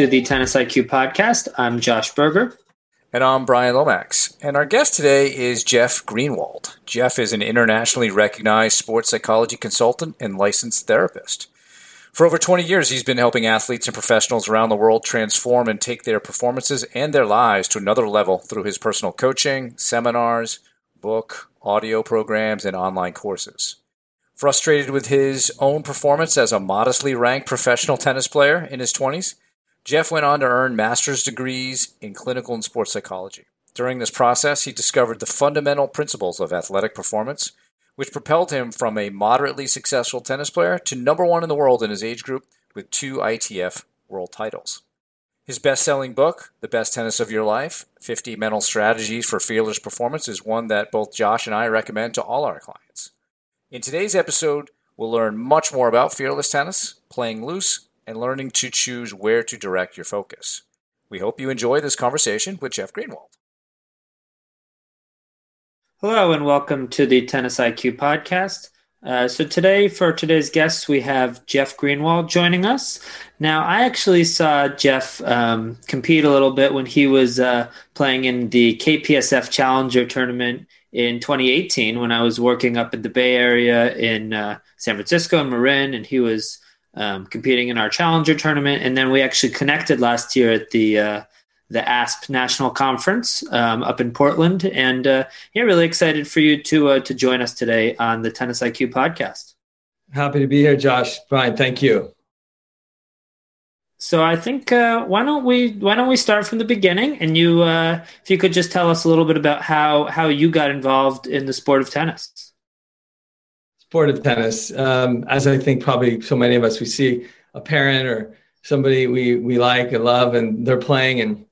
to the Tennis IQ podcast. I'm Josh Berger. And I'm Brian Lomax. And our guest today is Jeff Greenwald. Jeff is an internationally recognized sports psychology consultant and licensed therapist. For over 20 years, he's been helping athletes and professionals around the world transform and take their performances and their lives to another level through his personal coaching, seminars, book, audio programs, and online courses. Frustrated with his own performance as a modestly ranked professional tennis player in his 20s, Jeff went on to earn master's degrees in clinical and sports psychology. During this process, he discovered the fundamental principles of athletic performance, which propelled him from a moderately successful tennis player to number one in the world in his age group with two ITF world titles. His best selling book, The Best Tennis of Your Life 50 Mental Strategies for Fearless Performance, is one that both Josh and I recommend to all our clients. In today's episode, we'll learn much more about fearless tennis, playing loose, and learning to choose where to direct your focus. We hope you enjoy this conversation with Jeff Greenwald. Hello, and welcome to the Tennis IQ podcast. Uh, so, today, for today's guests, we have Jeff Greenwald joining us. Now, I actually saw Jeff um, compete a little bit when he was uh, playing in the KPSF Challenger tournament in 2018 when I was working up in the Bay Area in uh, San Francisco and Marin, and he was um, competing in our Challenger tournament. And then we actually connected last year at the uh, the AASP National Conference um, up in Portland. And uh, yeah, really excited for you to uh, to join us today on the Tennis IQ podcast. Happy to be here, Josh. Brian, thank you. So I think uh, why don't we why don't we start from the beginning and you uh, if you could just tell us a little bit about how how you got involved in the sport of tennis. Sport of tennis, um, as I think probably so many of us, we see a parent or somebody we we like and love, and they're playing. And,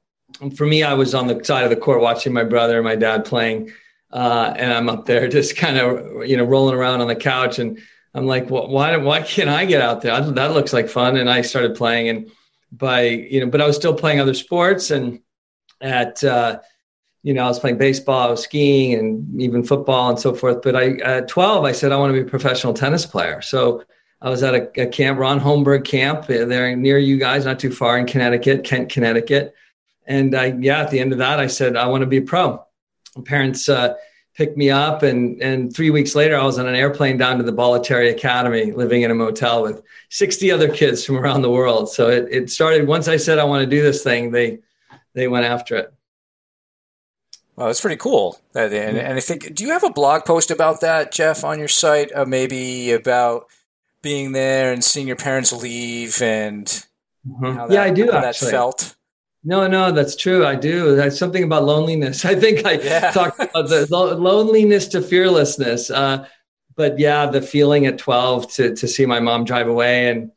for me, I was on the side of the court watching my brother and my dad playing, uh, and I'm up there just kind of you know rolling around on the couch and. I'm like, well, why, why can't I get out there? That looks like fun. And I started playing and by you know but i was still playing other sports and at uh, you know i was playing baseball i was skiing and even football and so forth. But i at 12 i said i want to be a professional tennis player. So i was at a, a camp ron holmberg camp uh, there near you guys not too far in connecticut kent connecticut. And i yeah at the end of that i said i want to be a pro. Parents uh, picked me up and and three weeks later i was on an airplane down to the bollettieri academy living in a motel with 60 other kids from around the world. So it, it started once i said i want to do this thing they they went after it well that's pretty cool and, and i think do you have a blog post about that jeff on your site uh, maybe about being there and seeing your parents leave and mm-hmm. that, yeah i do how actually. that felt no, no, that's true. I do. That's something about loneliness. I think I yeah. talked about the loneliness to fearlessness. Uh, but yeah, the feeling at 12 to, to see my mom drive away and,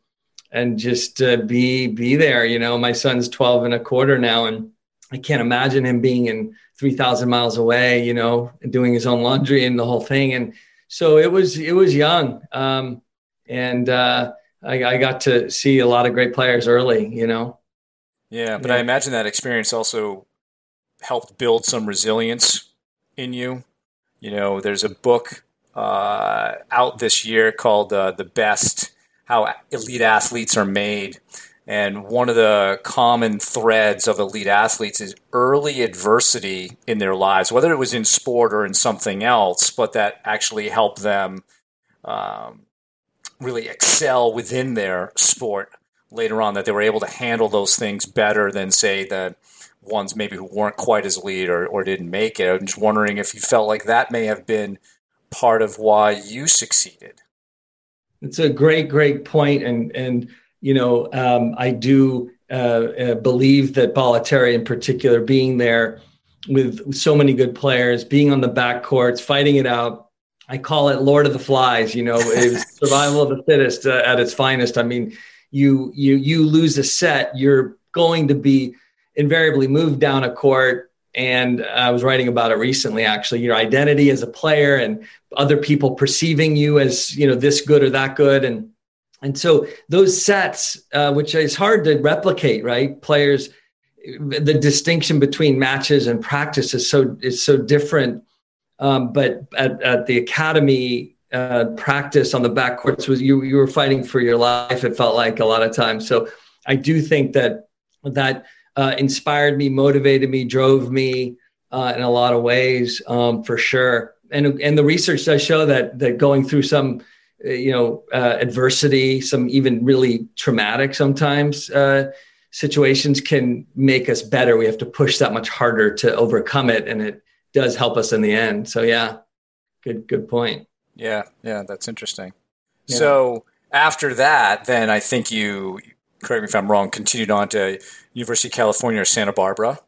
and just uh, be, be there, you know, my son's 12 and a quarter now. And I can't imagine him being in 3000 miles away, you know, and doing his own laundry and the whole thing. And so it was, it was young. Um, and, uh, I, I got to see a lot of great players early, you know, yeah, but yeah. I imagine that experience also helped build some resilience in you. You know, there's a book uh, out this year called uh, "The Best: How Elite Athletes Are Made," and one of the common threads of elite athletes is early adversity in their lives, whether it was in sport or in something else, but that actually helped them um, really excel within their sport later on that they were able to handle those things better than say the ones maybe who weren't quite as elite or, or didn't make it. I'm just wondering if you felt like that may have been part of why you succeeded. It's a great, great point, and and you know um, I do uh, uh, believe that Bollettieri in particular, being there with so many good players, being on the back courts, fighting it out. I call it Lord of the Flies. You know, it's survival of the fittest uh, at its finest. I mean, you you you lose a set, you're going to be invariably moved down a court. And I was writing about it recently, actually. Your identity as a player and other people perceiving you as you know this good or that good, and and so those sets, uh, which is hard to replicate, right? Players, the distinction between matches and practice is so is so different. Um, but at, at the academy, uh, practice on the backcourts was you you were fighting for your life. It felt like a lot of times. So I do think that that uh, inspired me, motivated me, drove me uh, in a lot of ways, um, for sure. And and the research does show that that going through some you know uh, adversity, some even really traumatic sometimes uh, situations can make us better. We have to push that much harder to overcome it, and it does help us in the end. So yeah, good good point. Yeah, yeah, that's interesting. Yeah. So after that, then I think you correct me if I'm wrong. Continued on to University of California or Santa Barbara.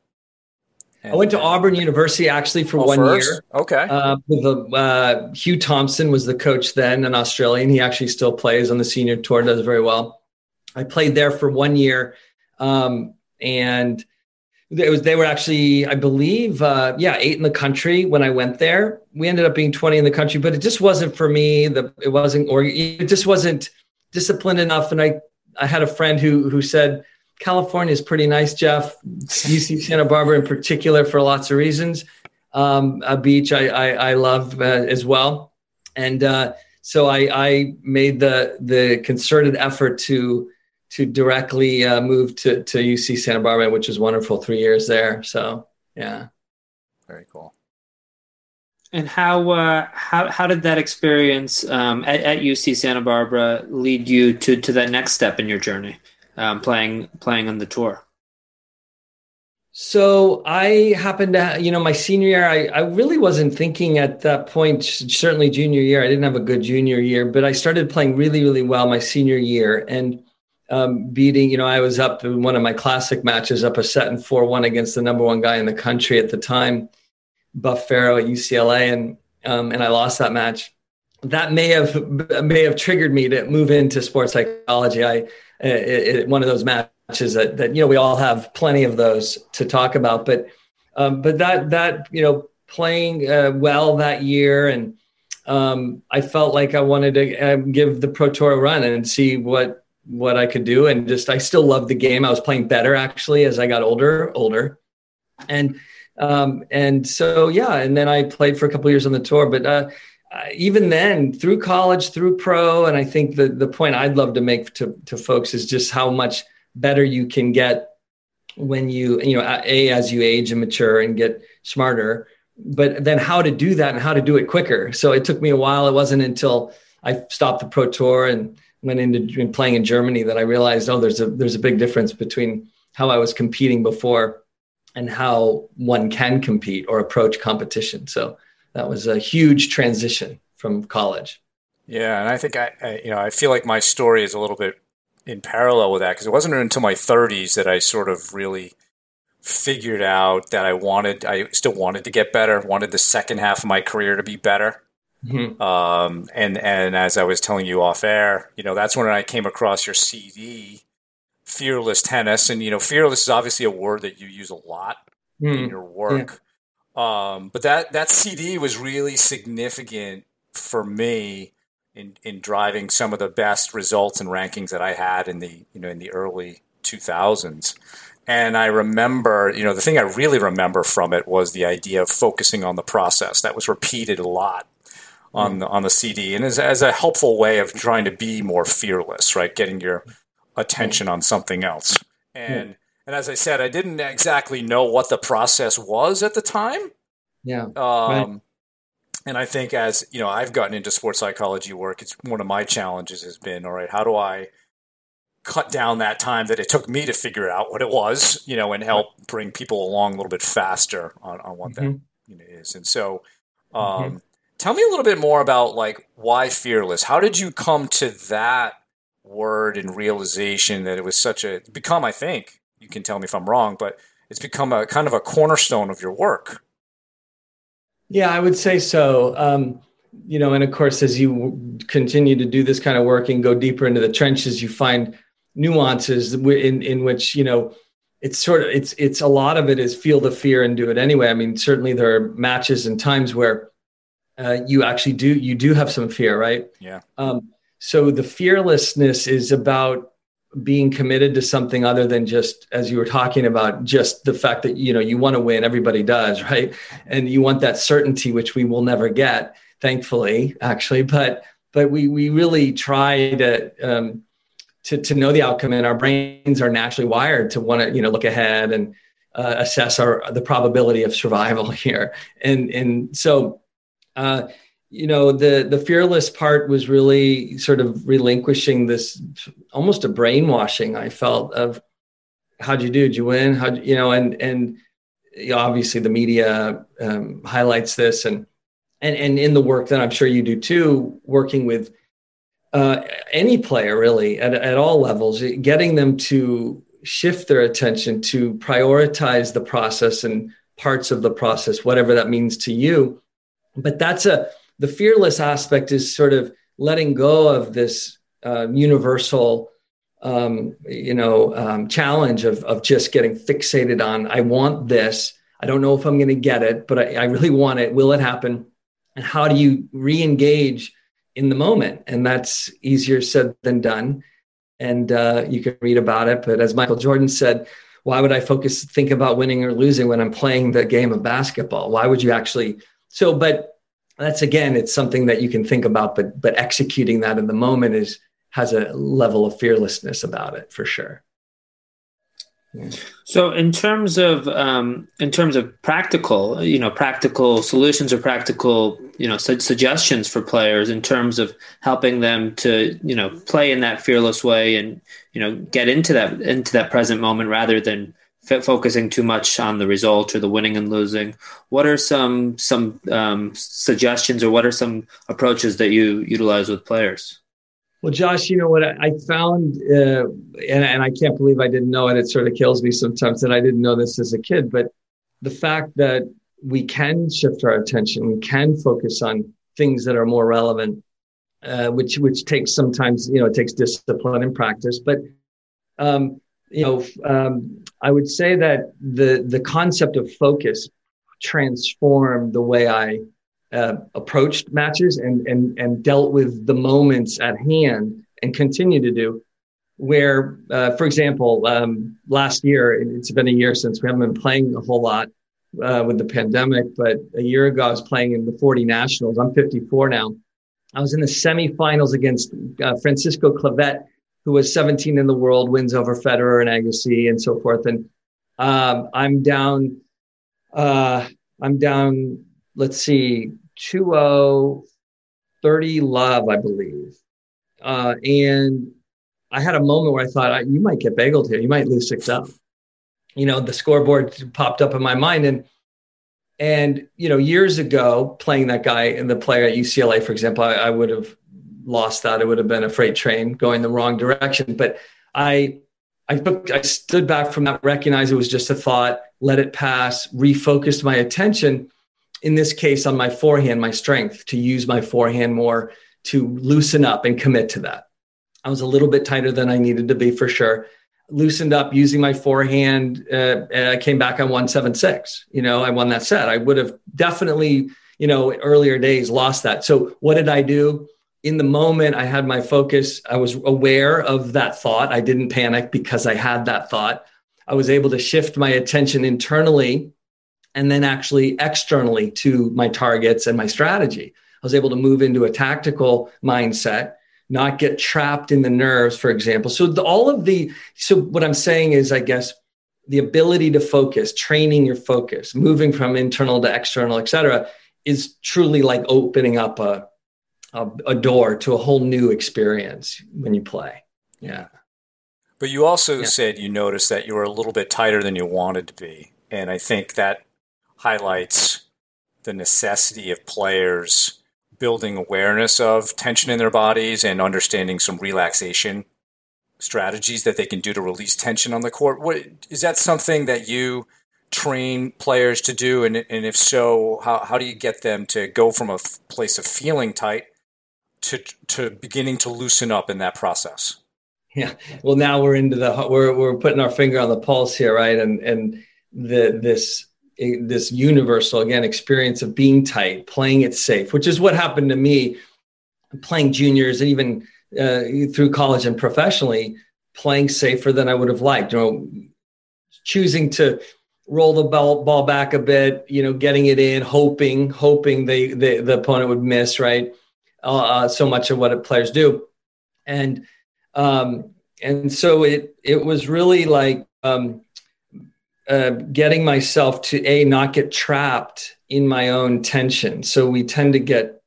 And, I went to Auburn University actually for oh, one first? year. Okay. Uh, with uh, Hugh Thompson was the coach then, an Australian. He actually still plays on the senior tour, does very well. I played there for one year, um, and it was they were actually, I believe, uh, yeah, eight in the country when I went there. We ended up being twenty in the country, but it just wasn't for me. The it wasn't, or it just wasn't disciplined enough. And I, I had a friend who who said California is pretty nice, Jeff. UC Santa Barbara in particular for lots of reasons. Um, a beach I, I, I love uh, as well, and uh, so I, I made the the concerted effort to to directly uh, move to to UC Santa Barbara, which was wonderful. Three years there, so yeah, very cool. And how uh, how how did that experience um, at, at UC Santa Barbara lead you to to that next step in your journey? Um, playing playing on the tour? So I happened to, you know, my senior year, I, I really wasn't thinking at that point, certainly junior year, I didn't have a good junior year, but I started playing really, really well my senior year and um, beating, you know, I was up in one of my classic matches, up a set in 4 1 against the number one guy in the country at the time, Buff Farrow at UCLA. And, um, and I lost that match. That may have may have triggered me to move into sports psychology. I it, it, one of those matches that, that you know we all have plenty of those to talk about. But um, but that that you know playing uh, well that year and um, I felt like I wanted to uh, give the Pro Tour a run and see what what I could do. And just I still loved the game. I was playing better actually as I got older, older, and um, and so yeah. And then I played for a couple years on the tour, but. Uh, uh, even then through college through pro and i think the, the point i'd love to make to, to folks is just how much better you can get when you you know a as you age and mature and get smarter but then how to do that and how to do it quicker. So it took me a while. It wasn't until i stopped the pro tour and went into playing in germany that i realized oh there's a there's a big difference between how i was competing before and how one can compete or approach competition. So that was a huge transition from college. Yeah, and I think I, I you know I feel like my story is a little bit in parallel with that because it wasn't until my 30s that I sort of really figured out that I wanted I still wanted to get better, wanted the second half of my career to be better. Mm-hmm. Um, and and as I was telling you off air, you know that's when I came across your CD, Fearless Tennis, and you know Fearless is obviously a word that you use a lot mm-hmm. in your work. Um, but that that CD was really significant for me in in driving some of the best results and rankings that I had in the you know in the early 2000s. And I remember, you know, the thing I really remember from it was the idea of focusing on the process. That was repeated a lot on mm. the, on the CD, and as, as a helpful way of trying to be more fearless, right? Getting your mm. attention on something else. And mm. And as I said, I didn't exactly know what the process was at the time. Yeah. Um, right. And I think as you know, I've gotten into sports psychology work. It's one of my challenges has been, all right, how do I cut down that time that it took me to figure out what it was, you know, and help bring people along a little bit faster on, on what mm-hmm. that you know, is. And so, um, mm-hmm. tell me a little bit more about like why fearless. How did you come to that word and realization that it was such a become? I think you can tell me if I'm wrong, but it's become a kind of a cornerstone of your work. Yeah, I would say so. Um, you know, and of course, as you continue to do this kind of work and go deeper into the trenches, you find nuances in in which you know it's sort of it's it's a lot of it is feel the fear and do it anyway. I mean, certainly there are matches and times where uh, you actually do you do have some fear, right? Yeah. Um, so the fearlessness is about being committed to something other than just as you were talking about just the fact that you know you want to win everybody does right? And you want that certainty which we will never get thankfully actually. But but we we really try to um, to, to know the outcome and our brains are naturally wired to want to you know look ahead and uh, assess our the probability of survival here. And and so uh, you know the the fearless part was really sort of relinquishing this almost a brainwashing i felt of how'd you do did you win how you know and and obviously the media um, highlights this and and and in the work that i'm sure you do too working with uh, any player really at, at all levels, getting them to shift their attention to prioritize the process and parts of the process, whatever that means to you. But that's a the fearless aspect is sort of letting go of this uh, universal, um, you know, um, challenge of of just getting fixated on I want this. I don't know if I'm going to get it, but I, I really want it. Will it happen? And how do you re-engage? in the moment. And that's easier said than done. And uh, you can read about it. But as Michael Jordan said, why would I focus, think about winning or losing when I'm playing the game of basketball? Why would you actually? So, but that's again, it's something that you can think about, but but executing that in the moment is has a level of fearlessness about it for sure. So, in terms of um, in terms of practical, you know, practical solutions or practical, you know, su- suggestions for players in terms of helping them to, you know, play in that fearless way and you know get into that into that present moment rather than focusing too much on the result or the winning and losing. What are some some um, suggestions or what are some approaches that you utilize with players? Well, Josh, you know what I found, uh, and, and I can't believe I didn't know it. It sort of kills me sometimes that I didn't know this as a kid. But the fact that we can shift our attention, we can focus on things that are more relevant, uh, which which takes sometimes, you know, it takes discipline and practice. But um, you know, um, I would say that the the concept of focus transformed the way I uh, approached matches and, and, and dealt with the moments at hand and continue to do. Where, uh, for example, um, last year, it's been a year since we haven't been playing a whole lot uh, with the pandemic, but a year ago I was playing in the 40 Nationals. I'm 54 now. I was in the semifinals against uh, Francisco Clavet, who was 17 in the world, wins over Federer and Agassi and so forth. And um, I'm down. Uh, I'm down. Let's see, 2 30 love, I believe. Uh, and I had a moment where I thought, you might get bageled here. You might lose six up. You know, the scoreboard popped up in my mind. And, and, you know, years ago, playing that guy and the player at UCLA, for example, I, I would have lost that. It would have been a freight train going the wrong direction. But I, I I stood back from that, recognized it was just a thought, let it pass, refocused my attention in this case on my forehand, my strength to use my forehand more to loosen up and commit to that. I was a little bit tighter than I needed to be for sure. Loosened up using my forehand. Uh, and I came back on 176. You know, I won that set. I would have definitely, you know, earlier days lost that. So what did I do? In the moment, I had my focus. I was aware of that thought. I didn't panic because I had that thought. I was able to shift my attention internally and then actually externally to my targets and my strategy. I was able to move into a tactical mindset, not get trapped in the nerves, for example. So the, all of the so what I'm saying is, I guess, the ability to focus, training your focus, moving from internal to external, et cetera, is truly like opening up a, a, a door to a whole new experience when you play. Yeah. But you also yeah. said you noticed that you were a little bit tighter than you wanted to be. And I think that highlights the necessity of players building awareness of tension in their bodies and understanding some relaxation strategies that they can do to release tension on the court. What is that something that you train players to do? And, and if so, how, how do you get them to go from a place of feeling tight to, to beginning to loosen up in that process? Yeah. Well, now we're into the, we're, we're putting our finger on the pulse here, right? And, and the, this this universal again experience of being tight, playing it safe, which is what happened to me playing juniors and even uh, through college and professionally, playing safer than I would have liked. You know, choosing to roll the ball, ball back a bit, you know, getting it in, hoping, hoping they the opponent would miss, right? Uh, uh so much of what players do, and um, and so it it was really like um, uh, getting myself to a not get trapped in my own tension. So we tend to get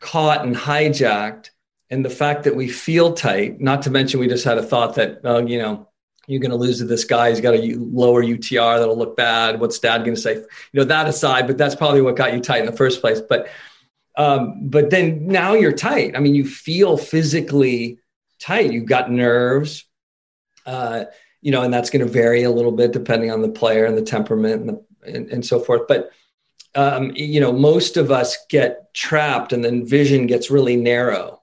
caught and hijacked, and the fact that we feel tight. Not to mention, we just had a thought that oh, you know. You're going to lose to this guy. He's got a lower UTR that'll look bad. What's dad going to say? You know that aside, but that's probably what got you tight in the first place. But um, but then now you're tight. I mean, you feel physically tight. You've got nerves, uh, you know, and that's going to vary a little bit depending on the player and the temperament and, the, and, and so forth. But um, you know, most of us get trapped, and then vision gets really narrow,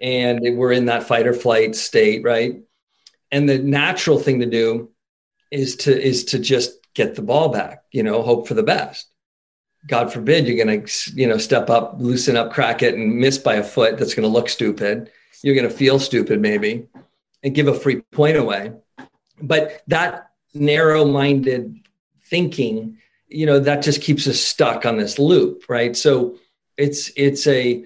and we're in that fight or flight state, right? And the natural thing to do is to is to just get the ball back. You know, hope for the best. God forbid you're going to, you know, step up, loosen up, crack it, and miss by a foot. That's going to look stupid you're going to feel stupid maybe and give a free point away. But that narrow minded thinking, you know, that just keeps us stuck on this loop, right? So it's, it's a,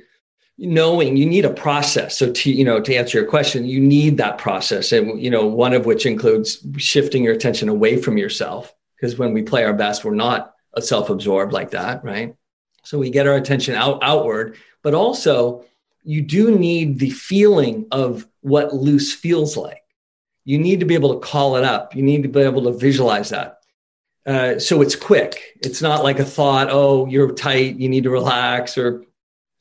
knowing you need a process so to you know to answer your question you need that process and you know one of which includes shifting your attention away from yourself because when we play our best we're not self-absorbed like that right so we get our attention out outward but also you do need the feeling of what loose feels like. You need to be able to call it up. You need to be able to visualize that. Uh, so it's quick. It's not like a thought, oh, you're tight, you need to relax, or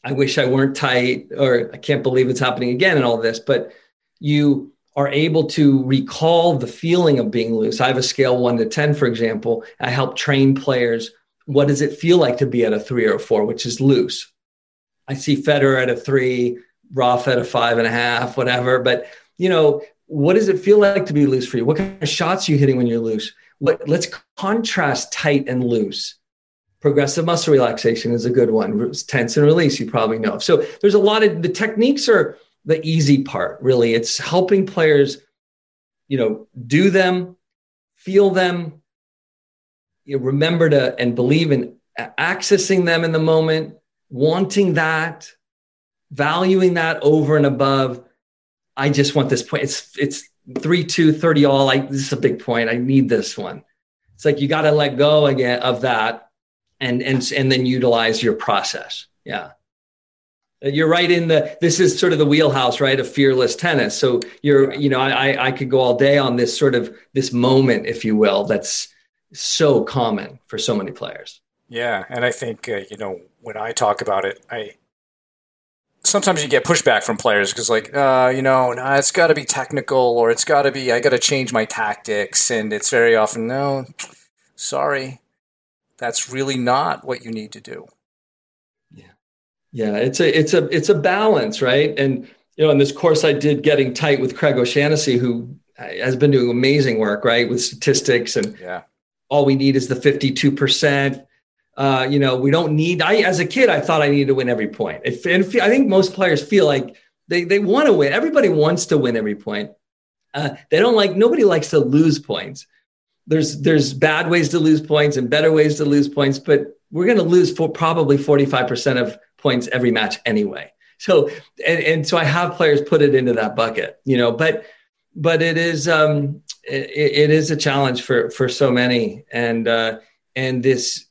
I wish I weren't tight, or I can't believe it's happening again, and all this. But you are able to recall the feeling of being loose. I have a scale one to 10, for example. I help train players. What does it feel like to be at a three or a four, which is loose? I see Federer at a three, Rafa at a five and a half, whatever. But you know, what does it feel like to be loose for you? What kind of shots are you hitting when you're loose? What, let's contrast tight and loose. Progressive muscle relaxation is a good one. Tense and release, you probably know. So there's a lot of the techniques are the easy part, really. It's helping players, you know, do them, feel them, you know, remember to and believe in accessing them in the moment, wanting that, valuing that over and above. I just want this point. It's it's three, two, 30 all. Like this is a big point. I need this one. It's like you got to let go again of that and and and then utilize your process. Yeah. You're right in the this is sort of the wheelhouse, right, of fearless tennis. So you're, you know, I I could go all day on this sort of this moment, if you will, that's so common for so many players. Yeah, and I think uh, you know when I talk about it, I sometimes you get pushback from players because like uh, you know nah, it's got to be technical or it's got to be I got to change my tactics, and it's very often no, sorry, that's really not what you need to do. Yeah, it's a it's a it's a balance, right? And you know, in this course I did getting tight with Craig O'Shaughnessy, who has been doing amazing work, right, with statistics and yeah. All we need is the fifty-two percent uh, you know, we don't need. I as a kid, I thought I needed to win every point. If, and if, I think most players feel like they they want to win. Everybody wants to win every point. Uh, they don't like. Nobody likes to lose points. There's there's bad ways to lose points and better ways to lose points, but we're going to lose for probably 45% of points every match anyway. So and, and so I have players put it into that bucket, you know, but but it is um it, it is a challenge for for so many and uh and this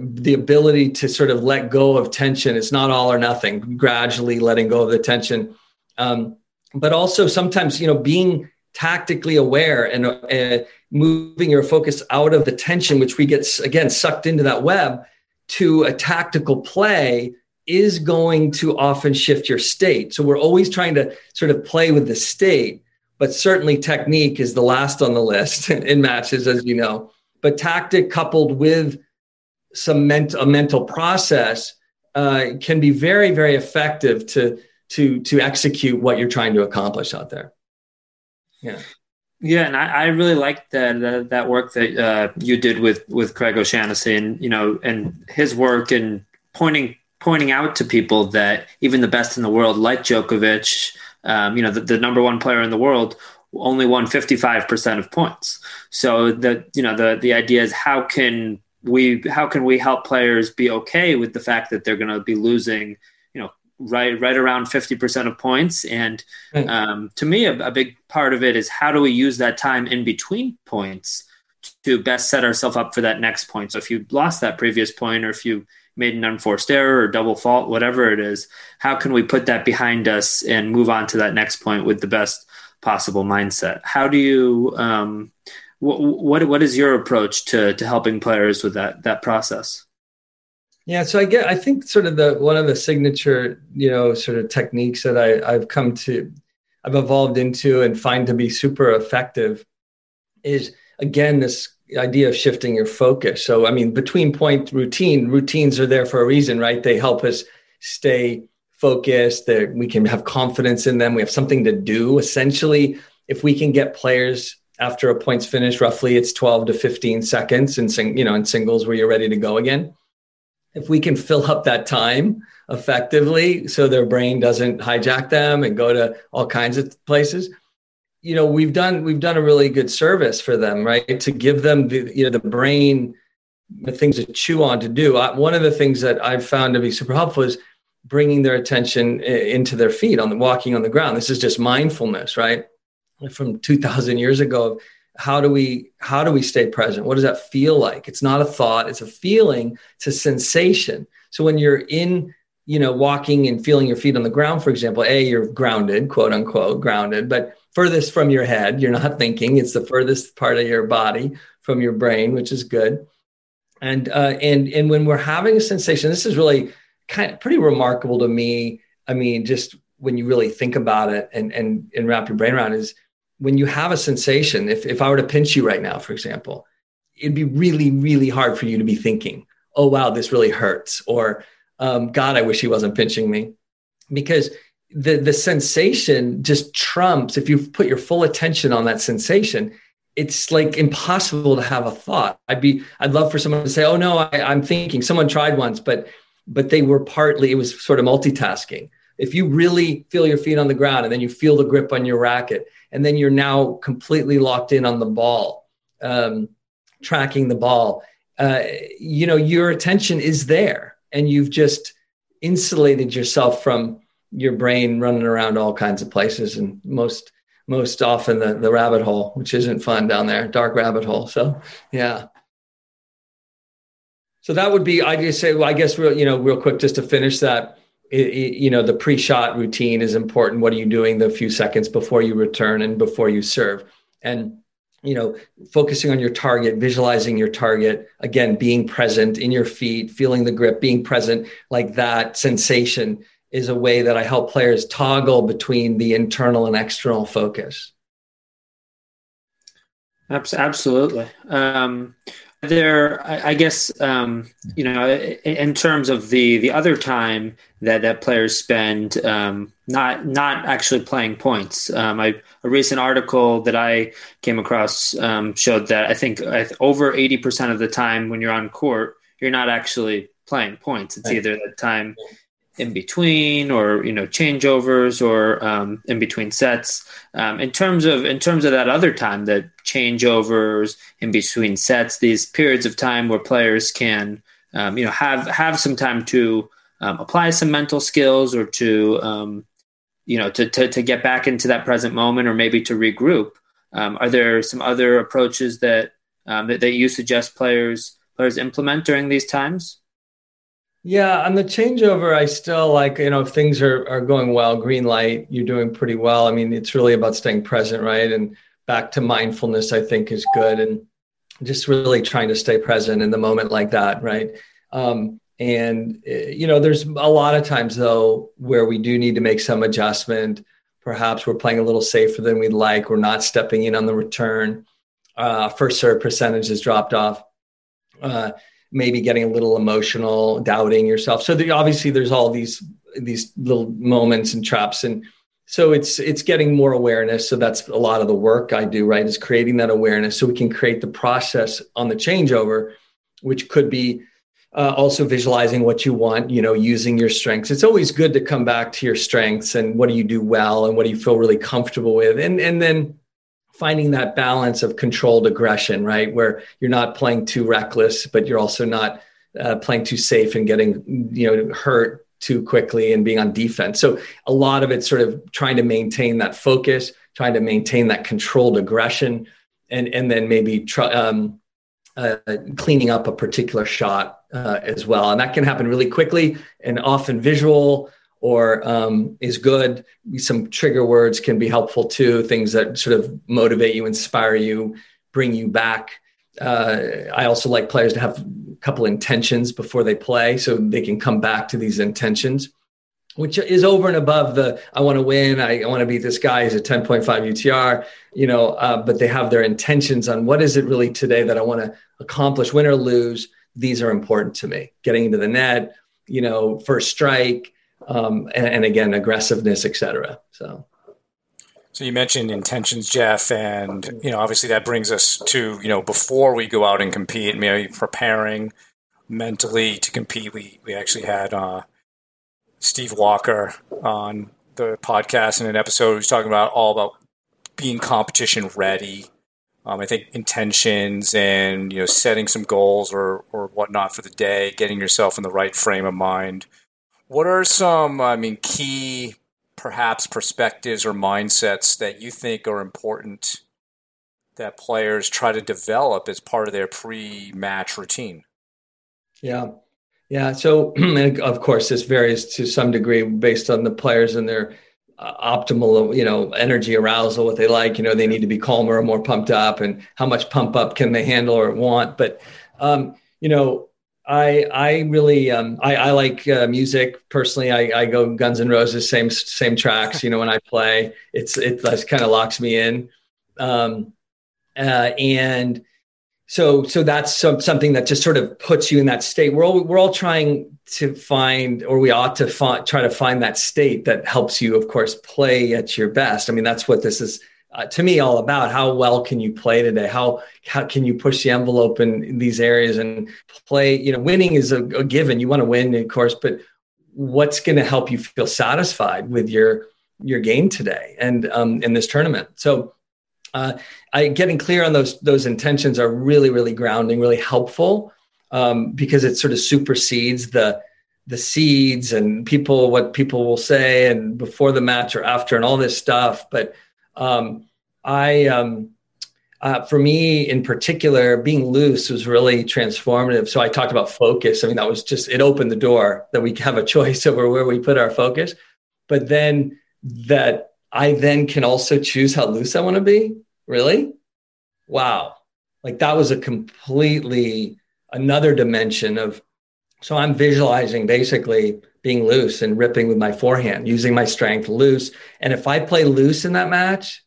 the ability to sort of let go of tension. It's not all or nothing, gradually letting go of the tension. Um, but also sometimes, you know, being tactically aware and uh, moving your focus out of the tension, which we get, again, sucked into that web to a tactical play is going to often shift your state. So we're always trying to sort of play with the state, but certainly technique is the last on the list in matches, as you know. But tactic coupled with some ment- a mental process uh, can be very very effective to to to execute what you're trying to accomplish out there yeah yeah, and I, I really liked that, that, that work that uh, you did with with Craig O'Shaughnessy, and you know, and his work and pointing pointing out to people that even the best in the world, like Djokovic, um, you know, the, the, number one player in the world, only won fifty five percent of points. So the you know the the idea is how can we how can we help players be okay with the fact that they're going to be losing you know right right around 50% of points? And um, to me a, a, big part of it is how do we use that time in between points to best set ourselves up for that next point? So if you lost that previous point or if you made an unforced error or double fault whatever it is how can we put that behind us and move on to that next point with the best possible mindset? How do you um, what, what what is your approach to to helping players with that that process? Yeah, so I get I think sort of the one of the signature, you know, sort of techniques that I, I've come to I've evolved into and find to be super effective is again this idea of shifting your focus. So I mean between point routine, routines are there for a reason, right? They help us stay focused, that we can have confidence in them, we have something to do. Essentially, if we can get players after a point's finished, roughly it's 12 to 15 seconds in sing, you know, in singles where you're ready to go again if we can fill up that time effectively so their brain doesn't hijack them and go to all kinds of places you know we've done we've done a really good service for them right? To give them the you know the brain the things to chew on to do. I, one of the things that i've found to be super helpful is bringing their attention eh, into their feet on the walking on the ground. This is just mindfulness right? From 2000 years ago how do we how do we stay present? What does that feel like? It's not a thought it's a feeling it's a sensation. So when you're in you know walking and feeling your feet on the ground for example a you're grounded quote unquote grounded but furthest from your head you're not thinking it's the furthest part of your body from your brain which is good and uh, and and when we're having a sensation this is really kind of pretty remarkable to me i mean just when you really think about it and and and wrap your brain around is when you have a sensation, if, if I were to pinch you right now, for example, it'd be really, really hard for you to be thinking, oh, wow, this really hurts. Or, um, God, I wish he wasn't pinching me. Because the, the sensation just trumps, if you put your full attention on that sensation, it's like impossible to have a thought. I'd be, I'd love for someone to say, oh, no, I, I'm thinking. Someone tried once, but, but they were partly, it was sort of multitasking. If you really feel your feet on the ground and then you feel the grip on your racket, and then you're now completely locked in on the ball, um, tracking the ball. Uh, you know, your attention is there, and you've just insulated yourself from your brain running around all kinds of places, and most most often the the rabbit hole, which isn't fun down there, dark rabbit hole. So, yeah. So that would be, I just say, well, I guess, real, you know, real quick, just to finish that it, you know the pre-shot routine is important what are you doing the few seconds before you return and before you serve and you know focusing on your target visualizing your target again being present in your feet feeling the grip being present like that sensation is a way that i help players toggle between the internal and external focus. Absolutely. Um, there I, I guess um, you know in terms of the the other time that that players spend um, not not actually playing points. Um, I, a recent article that i came across um, showed that i think over 80% of the time when you're on court you're not actually playing points. It's either the time in between or you know changeovers or um, in between sets. Um, in terms of in terms of that other time that changeovers in between sets these periods of time where players can um, you know have have some time to um, apply some mental skills or to um, you know to, to, to get back into that present moment or maybe to regroup. Um, are there some other approaches that, that that you suggest players players implement during these times yeah, on the changeover, I still like, you know, if things are, are going well, green light, you're doing pretty well. I mean, it's really about staying present, right? And back to mindfulness, I think is good. And just really trying to stay present in the moment like that, right? Um, and, eh, you know, there's a lot of times, though, where we do need to make some adjustment. Perhaps we're playing a little safer than we'd like. We're not stepping in on the return. Uh, first serve percentage has dropped off. Uh, maybe getting a little emotional, doubting yourself. So obviously there's all these these little moments and traps. And so it's it's getting more awareness. So that's a lot of the work i do right is creating that awareness so we can create the process on the changeover which could be uh, also visualizing what you want you know using your strengths. It's always good to come back to your strengths and what do you do well and what do you feel really comfortable with. And and then finding that balance of controlled aggression, right? Where you're not playing too reckless, but you're also not uh, playing too safe and getting you know hurt too quickly and being on defense. So a lot of it's sort of trying to maintain that focus, trying to maintain that controlled aggression, and and then maybe try, um, uh, cleaning up a particular shot uh, as well. And that can happen really quickly and often visual or um, is good. Some trigger words can be helpful too, things that sort of motivate you, inspire you, bring you back. Uh, I also like players to have a couple intentions before they play so they can come back to these intentions, which is over and above the I want to win, I, I want to beat this guy, he's a 10.5 UTR, you know, uh, but they have their intentions on what is it really today that I want to accomplish, win or lose. These are important to me. Getting into the net, you know, first strike, um, and, and again, aggressiveness, etc. So. So you mentioned intentions, Jeff, and you know obviously that brings us to you know before we go out and compete, maybe preparing mentally to compete. We we actually had uh, Steve Walker on the podcast in an episode. Was talking about all about being competition ready. Um, I think intentions and you know setting some goals or or whatnot for the day, getting yourself in the right frame of mind. What are some, I mean, key perhaps perspectives or mindsets that you think are important that players try to develop as part of their pre-match routine? Yeah. Yeah. So, of course, this varies to some degree based on the players and their uh, optimal, you know, energy arousal, what they like. You know, they need to be calmer or more pumped up, and how much pump up can they handle or want. But, um, you know, I I really um, I, I like uh, music personally. I, I go Guns N' Roses, same same tracks. You know, when I play, it's it kind of locks me in, um, uh, and so so that's some, something that just sort of puts you in that state. We're all we're all trying to find, or we ought to find, try to find that state that helps you, of course, play at your best. I mean, that's what this is uh, to me all about how well can you play today? How how can you push the envelope in, these areas and play? You know winning is a, a given. You want to win of course but what's going to help you feel satisfied with your your game today and um, in this tournament? So uh, I, getting clear on those those intentions are really really grounding really helpful um, because it sort of supersedes the the seeds and people what people will say and before the match or after and all this stuff but um, I, um, uh, for me in particular, being loose was really transformative. So I talked about focus. I mean, that was just, it opened the door that we have a choice over where we put our focus. But then that I then can also choose how loose I want to be. Really? Wow. Like that was a completely another dimension of, so I'm visualizing basically being loose and ripping with my forehand, using my strength loose. And if I play loose in that match,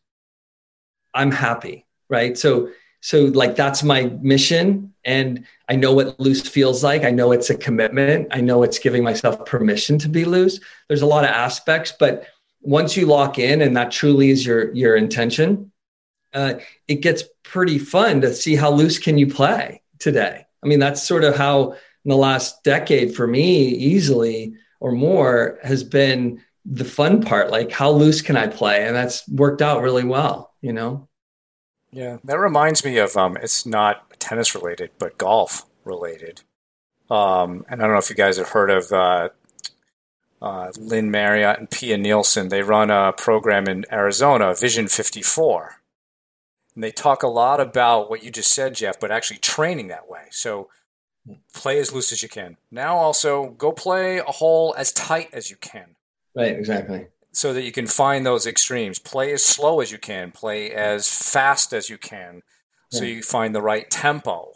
I'm happy, right? So, so like that's my mission. And I know what loose feels like. I know it's a commitment. I know it's giving myself permission to be loose. There's a lot of aspects, but once you lock in and that truly is your your intention, uh, it gets pretty fun to see how loose can you play today. I mean, that's sort of how in the last decade for me, easily or more has been the fun part like how loose can i play and that's worked out really well you know yeah that reminds me of um it's not tennis related but golf related um and i don't know if you guys have heard of uh uh, Lynn Marriott and Pia Nielsen, they run a program in Arizona, Vision 54. And they talk a lot about what you just said, Jeff, but actually training that way. So play as loose as you can. Now also go play a hole as tight as you can. Right, exactly. So that you can find those extremes. Play as slow as you can, play as fast as you can, so yeah. you find the right tempo.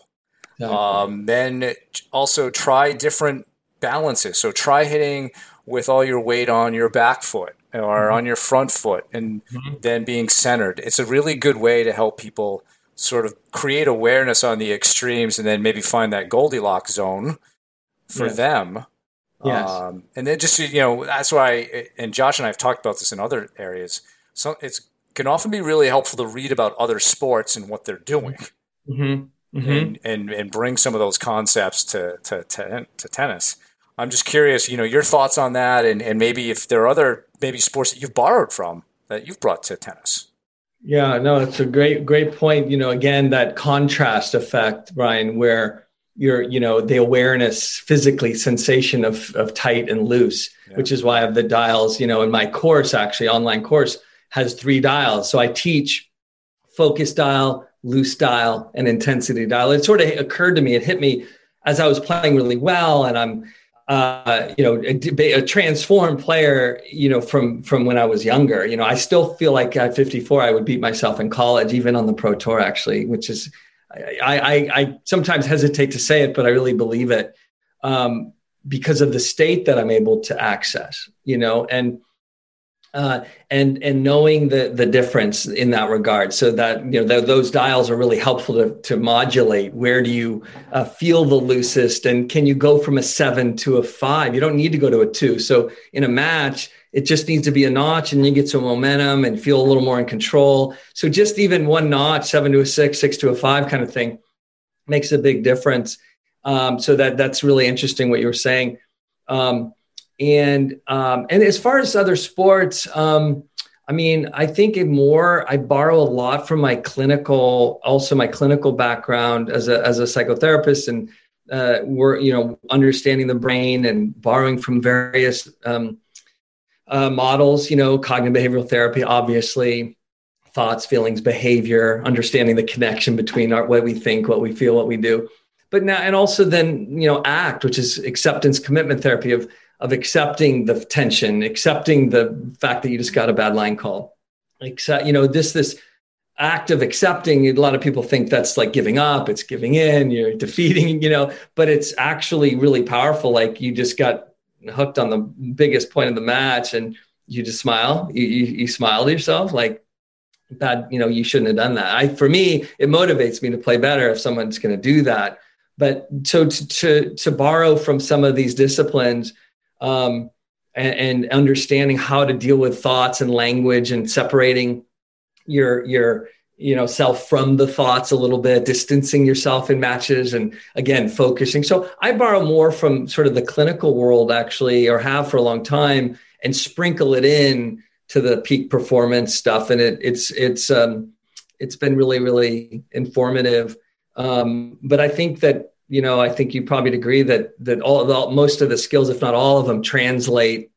Exactly. Um, then also try different balances. So try hitting with all your weight on your back foot or mm-hmm. on your front foot and mm-hmm. then being centered. It's a really good way to help people sort of create awareness on the extremes and then maybe find that Goldilocks zone for yeah. them. Yes. Um, and then just, you know, that's why, and Josh and I have talked about this in other areas. So it's can often be really helpful to read about other sports and what they're doing. Mm-hmm. Mm-hmm. And, and, and bring some of those concepts to, to, to, to tennis. I'm just curious, you know, your thoughts on that, and, and maybe if there are other maybe sports that you've borrowed from that you've brought to tennis. Yeah, no, it's a great, great point. You know, again, that contrast effect, Brian, where your you know the awareness physically sensation of of tight and loose yeah. which is why i have the dials you know in my course actually online course has three dials so i teach focus dial loose dial and intensity dial it sort of occurred to me it hit me as i was playing really well and i'm uh, you know, a, a, transformed player, you know, from from when I was younger. You know, I still feel like at 54, I would beat myself in college, even on the pro tour, actually, which is, I, I, I sometimes hesitate to say it, but I really believe it um, because of the state that I'm able to access. You know, and uh, and and knowing the the difference in that regard, so that you know those dials are really helpful to to modulate. Where do you uh, feel the loosest, and can you go from a seven to a five? You don't need to go to a two. So in a match, it just needs to be a notch, and you get some momentum and feel a little more in control. So just even one notch, seven to a six, six to a five, kind of thing, makes a big difference. Um, so that that's really interesting what you were saying. Um, and um, and as far as other sports, um, I mean, I think it more. I borrow a lot from my clinical, also my clinical background as a as a psychotherapist, and uh, we're you know understanding the brain and borrowing from various um, uh, models. You know, cognitive behavioral therapy, obviously, thoughts, feelings, behavior, understanding the connection between our, what we think, what we feel, what we do. But now, and also then, you know, ACT, which is acceptance commitment therapy of of accepting the tension, accepting the fact that you just got a bad line call. Accept, you know, this this act of accepting. A lot of people think that's like giving up. It's giving in. You're defeating. You know, but it's actually really powerful. Like you just got hooked on the biggest point of the match, and you just smile. You you, you smile to yourself like that. You know, you shouldn't have done that. I for me, it motivates me to play better if someone's going to do that. But so to, to to borrow from some of these disciplines um, and, and understanding how to deal with thoughts and language and separating your your you know self from the thoughts a little bit distancing yourself in matches and again focusing. So i borrow more from sort of the clinical world actually or have for a long time and sprinkle it in to the peak performance stuff. And it, it's it's um it's been really really informative. Um but i think that you know, I think you probably agree that that all, the, most of the skills, if not all of them, translate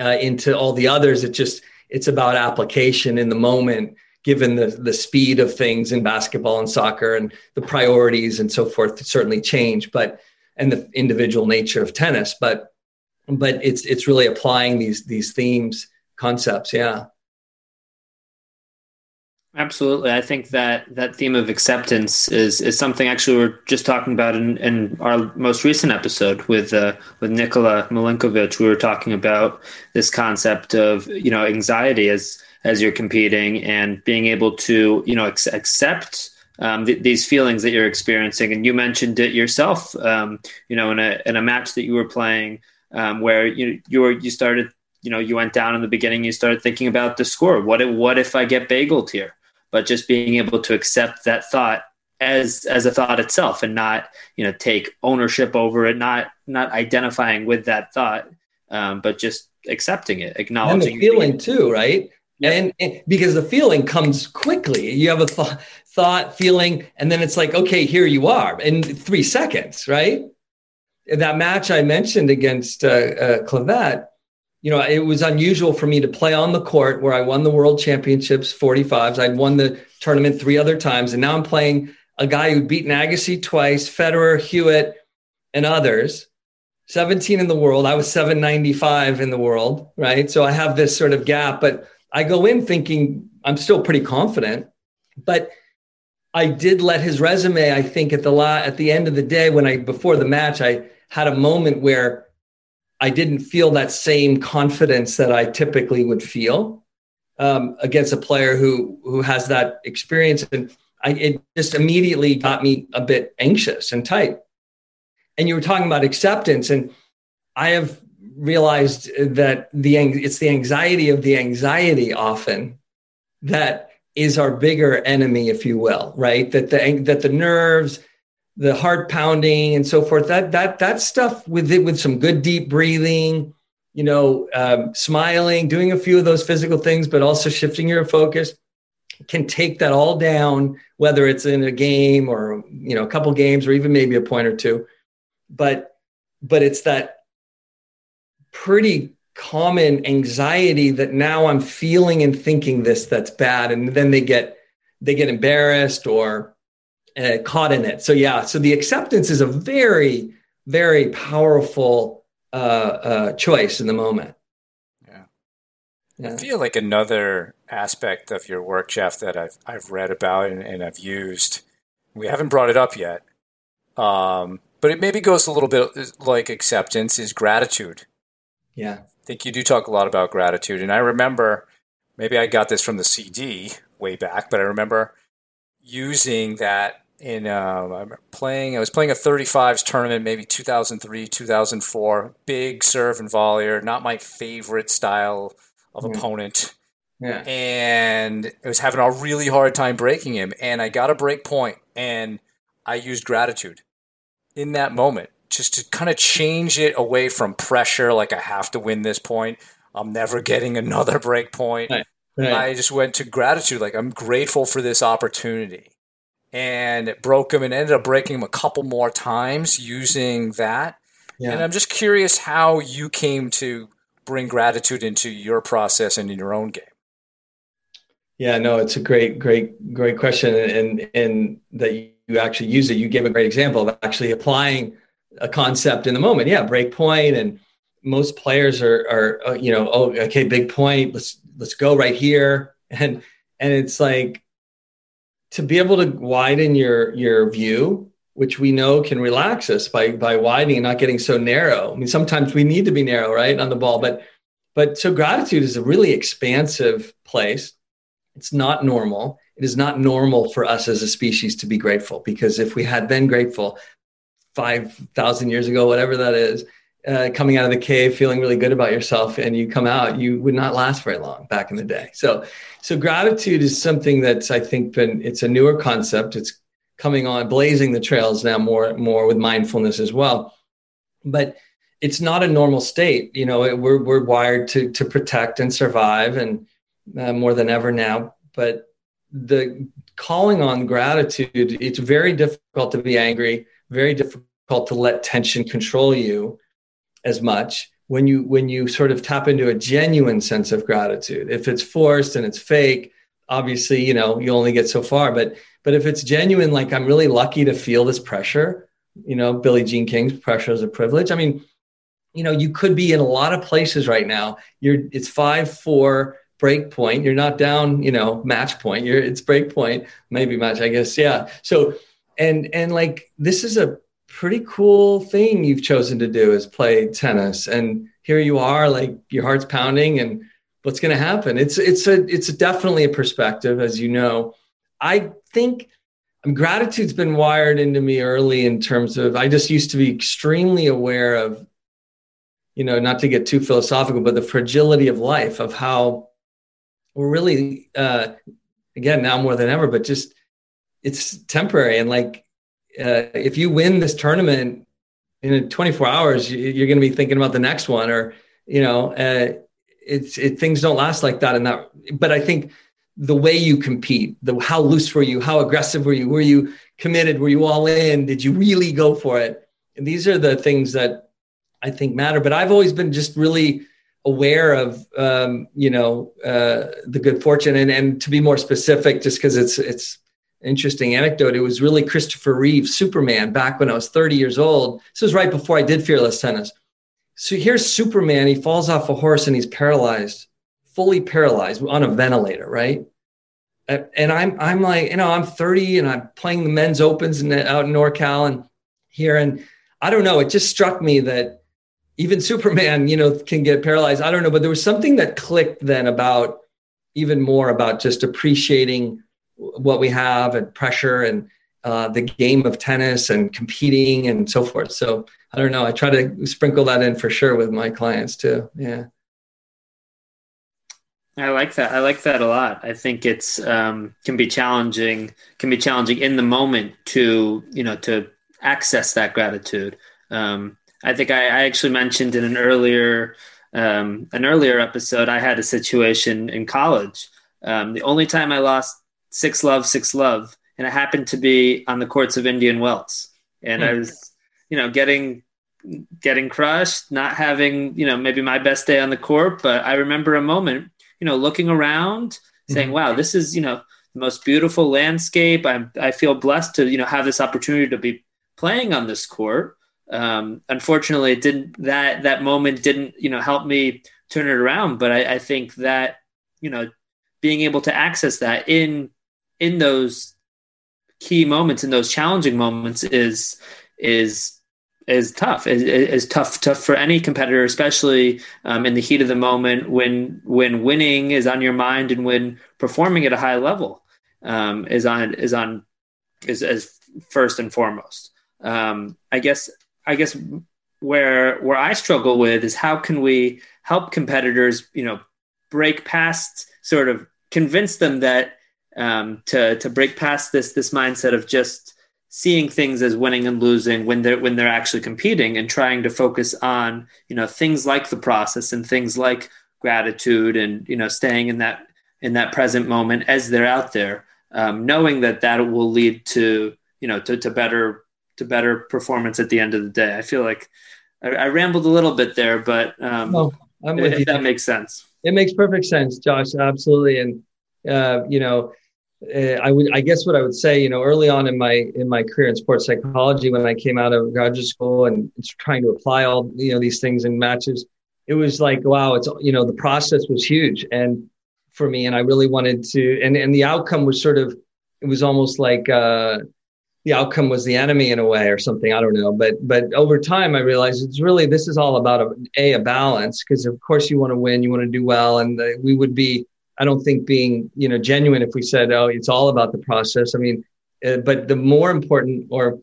uh, into all the others. It just it's about application in the moment, given the the speed of things in basketball and soccer and the priorities and so forth. Certainly change, but and the individual nature of tennis, but but it's it's really applying these these themes concepts. Yeah. Absolutely. I think that that theme of acceptance is is something actually we are just talking about in, in our most recent episode with uh, with Nikola Milinkovic. We were talking about this concept of you know anxiety as as you're competing and being able to you know ex- accept um, th- these feelings that you're experiencing. And you mentioned it yourself. Um, you know, in a in a match that you were playing um, where you you were you started you know you went down in the beginning. You started thinking about the score. What if, what if I get bageled here? But just being able to accept that thought as as a thought itself and not you know take ownership over it not not identifying with that thought um, but just accepting it acknowledging and the feeling too right? Yep. and, and, because the feeling comes quickly. You have a th- thought feeling and then it's like okay here you are in three seconds right? That match i mentioned against uh, uh, Clavet, you know, it was unusual for me to play on the court where I won the world championships 45s. I'd won the tournament three other times. And now I'm playing a guy who beat Agassi twice, Federer, Hewitt, and others. 17 in the world. I was 795 in the world, right? So I have this sort of gap, but I go in thinking I'm still pretty confident. But I did let his resume, I think at the la- at the end of the day when I before the match I had a moment where I didn't feel that same confidence that I typically would feel um, against a player who who has that experience, and I, it just immediately got me a bit anxious and tight. And you were talking about acceptance, and I have realized that the it's the anxiety of the anxiety often that is our bigger enemy, if you will, right? That the that the nerves the heart pounding and so forth. That that that stuff with it with some good deep breathing, you know, um, smiling, doing a few of those physical things, but also shifting your focus. can take that all down, whether it's in a game or you know a couple games or even maybe a point or two. But but it's that pretty common anxiety that now I'm feeling and thinking this that's bad, and then they get they get embarrassed or uh, caught in it. So yeah, so the acceptance is a very very powerful uh, uh, choice in the moment. Yeah. yeah. I feel like another aspect of your work, Jeff, that I've I've read about and, and I've used. We haven't brought it up yet, um, but it maybe goes a little bit like acceptance is gratitude. Yeah, I think you do talk a lot about gratitude, and I remember maybe I got this from the CD way back, but I remember using that in um, I'm playing. I was playing a 35s tournament, maybe 2003, 2004. Big serve and volleyer, not my favorite style of mm. opponent. Yeah. And I was having a really hard time breaking him, and I got a break point, and I used gratitude in that moment just to kind of change it away from pressure, like I have to win this point. I'm never getting another break point. Right. Right. I just went to gratitude, like I'm grateful for this opportunity and it broke him and ended up breaking him a couple more times using that. Yeah. And I'm just curious how you came to bring gratitude into your process and in your own game. Yeah, no, it's a great, great, great question, and and that you actually use it. You gave a great example of actually applying a concept in the moment. Yeah, break point, and most players are are uh, you know, oh, okay, big point. Let's let's go right here, and and it's like to be able to widen your your view which we know can relax us by by widening and not getting so narrow. I mean sometimes we need to be narrow right on the ball but but so gratitude is a really expansive place. It's not normal. It is not normal for us as a species to be grateful because if we had been grateful 5000 years ago whatever that is uh, coming out of the cave feeling really good about yourself and you come out you would not last very long back in the day. So so gratitude is something that's i think been it's a newer concept. It's coming on blazing the trails now more more with mindfulness as well. But it's not a normal state you know it, we're, we're wired to to protect and survive and uh, more than ever now. But the calling on gratitude it's very difficult to be angry very difficult to let tension control you as much when you when you sort of tap into a genuine sense of gratitude. If it's forced and it's fake obviously you know you only get so far. But but if it's genuine like i'm really lucky to feel this pressure you know billie jean king's pressure is a privilege. I mean you know you could be in a lot of places right now. You're it's five four break point. You're not down you know match point. You're it's break point. Maybe match i guess. Yeah. So and and like this is a pretty cool thing you've chosen to do is play tennis. And here you are like your heart's pounding and what's going to happen? It's it's a it's definitely a perspective as you know. I think um, gratitude's been wired into me early in terms of i just used to be extremely aware of you know not to get too philosophical but the fragility of life of how we're really uh again now more than ever but just it's temporary. And like uh, if you win this tournament in 24 hours, you're going to be thinking about the next one, or you know, uh, it's it, things don't last like that. And that, but I think the way you compete, the how loose were you, how aggressive were you, were you committed, were you all in, did you really go for it? And these are the things that I think matter. But I've always been just really aware of um, you know uh, the good fortune and and to be more specific just because it's it's interesting anecdote. It was really Christopher Reeve, Superman, back when I was 30 years old. This was right before I did Fearless Tennis. So here's Superman. He falls off a horse and he's paralyzed, fully paralyzed on a ventilator, right? And I'm I'm like, you know, I'm 30 and I'm playing the men's opens in, out in NorCal and here. And I don't know, it just struck me that even Superman, you know, can get paralyzed. I don't know, but there was something that clicked then about even more about just appreciating what we have and pressure and uh, the game of tennis and competing and so forth. So I don't know. I try to sprinkle that in for sure with my clients too. Yeah. I like that. I like that a lot. I think it's um, can be challenging. Can be challenging in the moment to you know to access that gratitude. Um, I think I, I, actually mentioned in an earlier um, an earlier episode. I had a situation in college. Um, the only time I lost six love, six love, and it happened to be on the courts of Indian Wells, and I hmm. was, you know, getting getting crushed, not having, you know, maybe my best day on the court, but I remember a moment, you know, looking around, saying, mm-hmm. "Wow, this is, you know, the most beautiful landscape. I'm I feel blessed to, you know, have this opportunity to be playing on this court." Um, unfortunately, it didn't that that moment didn't, you know, help me turn it around, but I, I think that, you know, being able to access that in in those key moments in those challenging moments is is is tough. Is, is tough tough for any competitor especially um, in the heat of the moment when when winning is on your mind and when performing at a high level um, is on is on is as first and foremost. Um, i guess i guess where where i struggle with is how can we help competitors you know break past sort of convince them that um, to to break past this this mindset of just seeing things as winning and losing when they're when they're actually competing and trying to focus on you know things like the process and things like gratitude and you know staying in that in that present moment as they're out there um, knowing that that will lead to you know to, to better to better performance at the end of the day. I feel like i, I rambled a little bit there but um, no, if, if that makes sense. It makes perfect sense josh absolutely. And uh, you know uh, I would, I guess, what I would say, you know, early on in my in my career in sports psychology, when I came out of graduate school and trying to apply all you know these things in matches, it was like, wow, it's you know, the process was huge, and for me, and I really wanted to, and and the outcome was sort of, it was almost like uh, the outcome was the enemy in a way or something. I don't know, but but over time, I realized it's really this is all about a a, a balance because of course you want to win, you want to do well, and the, we would be I don't think being you know genuine if we said oh it's all about the process. I mean, uh, but the more important or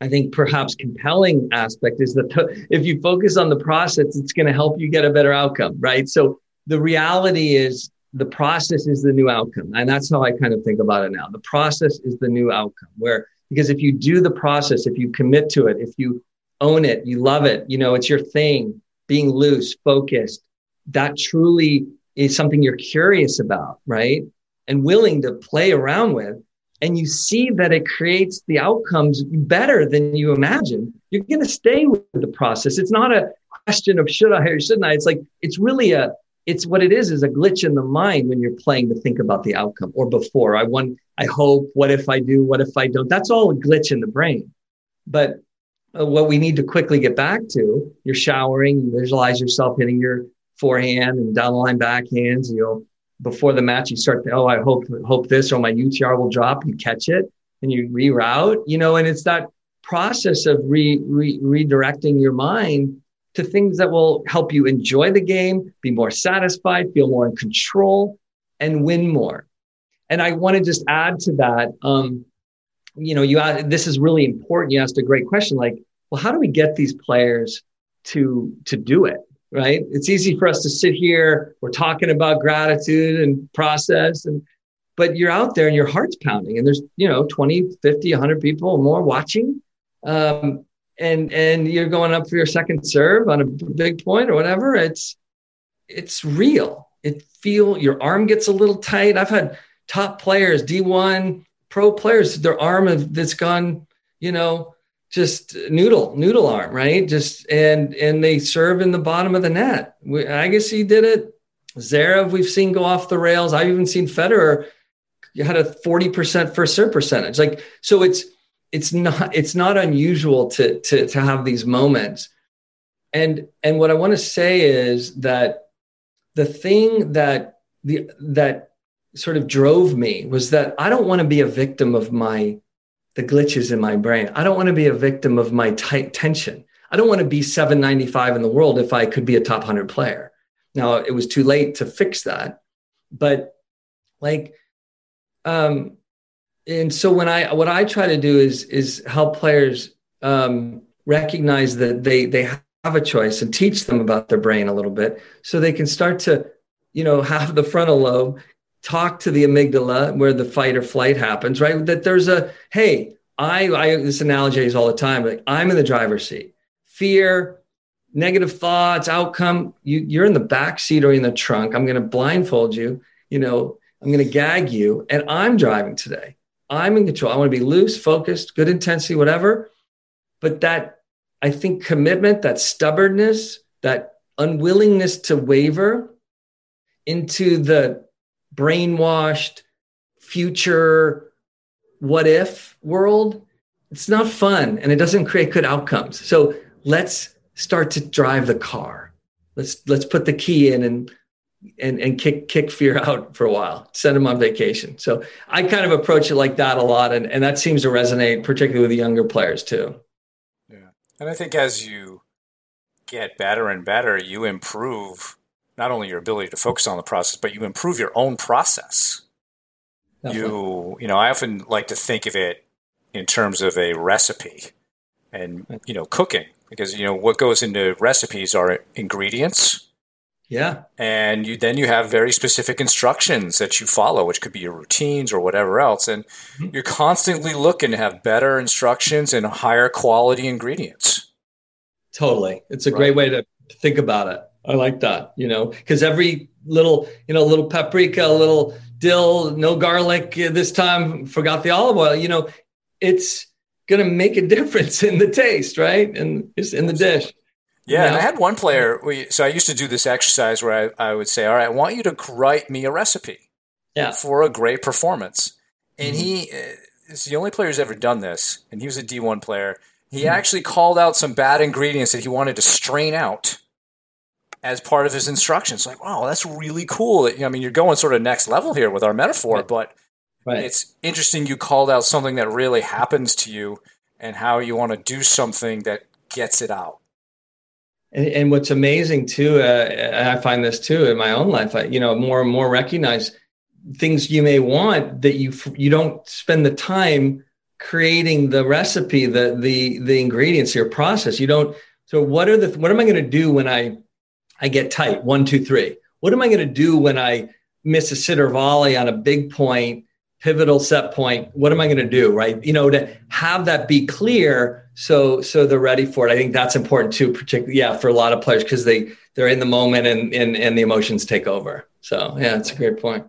I think perhaps compelling aspect is that if you focus on the process, it's going to help you get a better outcome, right? So the reality is the process is the new outcome, and that's how I kind of think about it now. The process is the new outcome, where because if you do the process, if you commit to it, if you own it, you love it, you know, it's your thing, being loose, focused, that truly is something you're curious about, right? And willing to play around with. And you see that it creates the outcomes better than you imagine. You're going to stay with the process. It's not a question of should I or shouldn't I. It's like, it's really a, it's what it is, is a glitch in the mind when you're playing to think about the outcome or before. I want, I hope, what if I do, what if I don't? That's all a glitch in the brain. But uh, what we need to quickly get back to, you're showering, you visualize yourself hitting your forehand and down the line backhands. You know, before the match, you start to, oh, I hope hope this or my UTR will drop. You catch it and you reroute. You know, and it's that process of re, re, redirecting your mind to things that will help you enjoy the game, be more satisfied, feel more in control, and win more. And I want to just add to that. Um, you know, you add, this is really important. You asked a great question, like, well, how do we get these players to to do it? Right? It's easy for us to sit here, we're talking about gratitude and process and but you're out there and your heart's pounding and there's, you know, 20, 50, 100 people or more watching. Um, and and you're going up for your second serve on a big point or whatever. It's it's real. It feel your arm gets a little tight. I've had top players, D1 pro players, their arm that's gone, you know, just noodle noodle arm right? Just and and they serve in the bottom of the net. We, Agassi did it. Zverev we've seen go off the rails. I've even seen Federer had a 40% first serve percentage. Like so it's it's not it's not unusual to to to have these moments. And and what I want to say is that the thing that the that sort of drove me was that I don't want to be a victim of my the glitches in my brain. I don't want to be a victim of my tight tension. I don't want to be 795 in the world if I could be a top 100 player. Now, it was too late to fix that. But like, um, and so when I, what I try to do is, is help players um, recognize that they, they have a choice and teach them about their brain a little bit so they can start to, you know, have the frontal lobe talk to the amygdala where the fight or flight happens, right? That there's a, hey, I, I this analogy is all the time, like I'm in the driver's seat. Fear, negative thoughts, outcome, you, you're in the back seat or in the trunk. I'm going to blindfold you, you know, I'm going to gag you, and I'm driving today. I'm in control. I want to be loose, focused, good intensity, whatever. But that, I think, commitment, that stubbornness, that unwillingness to waver into the brainwashed future what if world, it's not fun and it doesn't create good outcomes. So let's start to drive the car. Let's let's put the key in and and and kick kick fear out for a while. Send them on vacation. So I kind of approach it like that a lot, and and that seems to resonate particularly with the younger players too. Yeah, and I think as you get better and better, you improve not only your ability to focus on the process, but you improve your own process. Definitely. You you know, I often like to think of it in terms of a recipe and you know cooking because you know what goes into recipes are ingredients yeah and you then you have very specific instructions that you follow which could be your routines or whatever else and mm-hmm. you're constantly looking to have better instructions and higher quality ingredients totally it's a right. great way to think about it i like that you know because every little you know little paprika a little dill no garlic this time forgot the olive oil you know it's going to make a difference in the taste, right? And just in the dish. Yeah, you know? and I had one player. So I used to do this exercise where I, I would say, "All right, I want you to write me a recipe, yeah. for a great performance." And mm-hmm. he uh, is the only player who's ever done this, and he was a D one player. He mm-hmm. actually called out some bad ingredients that he wanted to strain out as part of his instructions. Like, wow, that's really cool. I mean, you're going sort of next level here with our metaphor, right. but Right. It's interesting you called out something that really happens to you and how you want to do something that gets it out. And, and what's amazing too, uh, I find this too in my own life. I, you know, more and more recognize things you may want that you you don't spend the time creating the recipe, the the the ingredients, your process. You don't. So what are the what am I going to do when I I get tight? One, two, three. What am I going to do when I miss a sitter volley on a big point pivotal set point? What am i going to do right? You know to have that be clear so so they're ready for it. I think that's important too particularly yeah for a lot of players because they they're in the moment and, and and the emotions take over. So yeah it's a great point.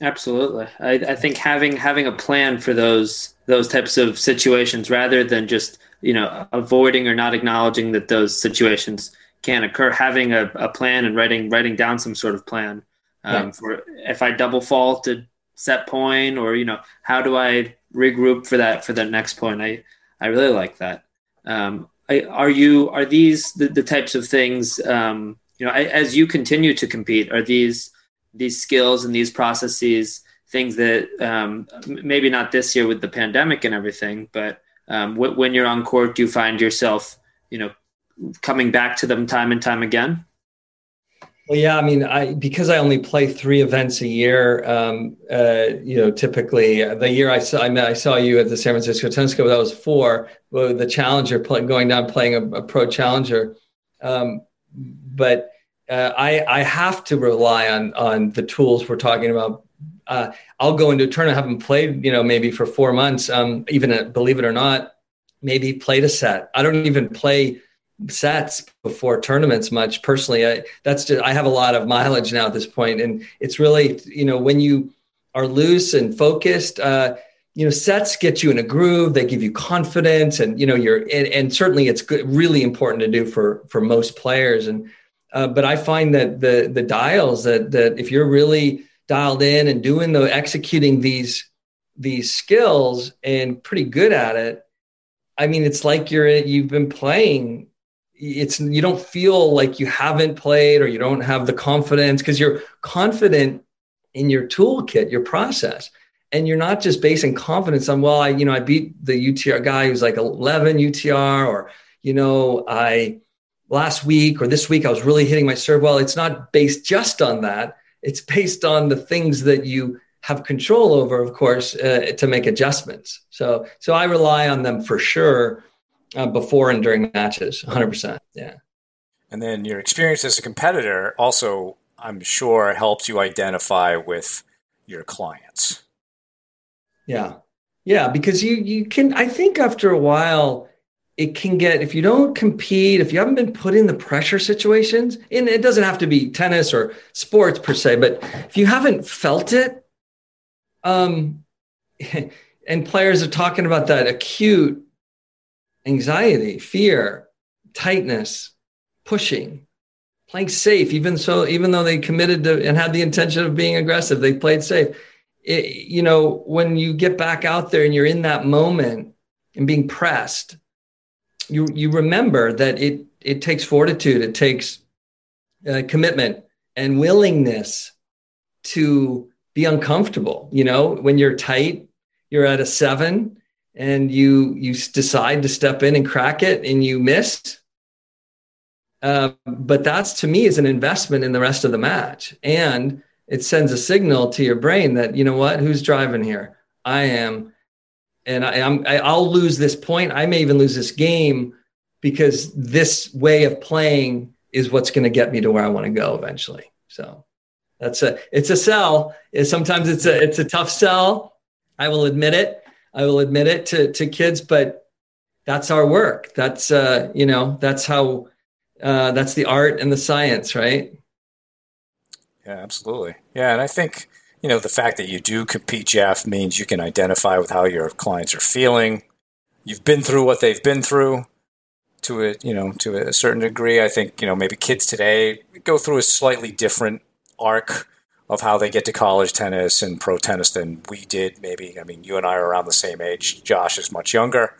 Absolutely. I, I think having having a plan for those those types of situations rather than just you know avoiding or not acknowledging that those situations can occur having a, a plan and writing writing down some sort of plan um, for if I double faulted set point or you know how do I regroup for that for the next point. I I really like that. Um, I, are you are these the, the types of things um, you know I, as you continue to compete are these these skills and these processes things that um, maybe not this year with the pandemic and everything but um, when you're on court do you find yourself you know coming back to them time and time again well, yeah, I mean, I because I only play three events a year. Um, uh, you know, typically uh, the year I saw I, met, I saw you at the San Francisco Tennis Club, that was four. Well, the Challenger, play, going down playing a, a pro Challenger, um, but uh, I I have to rely on on the tools we're talking about. Uh, I'll go into a tournament, haven't played, you know, maybe for four months. Um, even a, believe it or not, maybe played a set. I don't even play sets before tournaments much. Personally I, that's just i have a lot of mileage now at this point and it's really you know when you are loose and focused uh, you know sets get you in a groove they give you confidence and you know you're and, and certainly it's good, really important to do for for most players. And uh, but i find that the the dials that that if you're really dialed in and doing the executing these these skills and pretty good at it i mean it's like you're you've been playing it's you don't feel like you haven't played or you don't have the confidence because you're confident in your toolkit, your process. And you're not just basing confidence on, well, I, you know, I beat the UTR guy who's like 11 UTR, or, you know, I last week or this week I was really hitting my serve well. It's not based just on that. It's based on the things that you have control over, of course, uh, to make adjustments. So, so I rely on them for sure uh, before and during matches 100% yeah. And then your experience as a competitor also i'm sure helps you identify with your clients. Yeah. Yeah because you you can i think after a while it can get if you don't compete if you haven't been put in the pressure situations and it doesn't have to be tennis or sports per se but if you haven't felt it um and players are talking about that acute anxiety fear tightness pushing playing safe even so even though they committed to and had the intention of being aggressive they played safe it, you know when you get back out there and you're in that moment and being pressed you you remember that it it takes fortitude, it takes uh, commitment and willingness to be uncomfortable. You know, when you're tight, you're at a seven, and you you decide to step in and crack it, and you miss. Uh, but that's to me is an investment in the rest of the match, and it sends a signal to your brain that you know what, who's driving here? I am and I, I'm I, I'll lose this point. I may even lose this game because this way of playing is what's going to get me to where I want to go eventually. So that's a it's a sell. Sometimes it's a it's a tough sell. I will admit it. I will admit it to to kids, but that's our work. That's uh, you know that's how uh, that's the art and the science, right? Yeah, absolutely. Yeah, and I think you know, the fact that you do compete, Jeff, means you can identify with how your clients are feeling. You've been through what they've been through to a, you know, to a certain degree. I think, you know, maybe kids today go through a slightly different arc of how they get to college tennis and pro tennis than we did. Maybe, I mean, you and I are around the same age. Josh is much younger.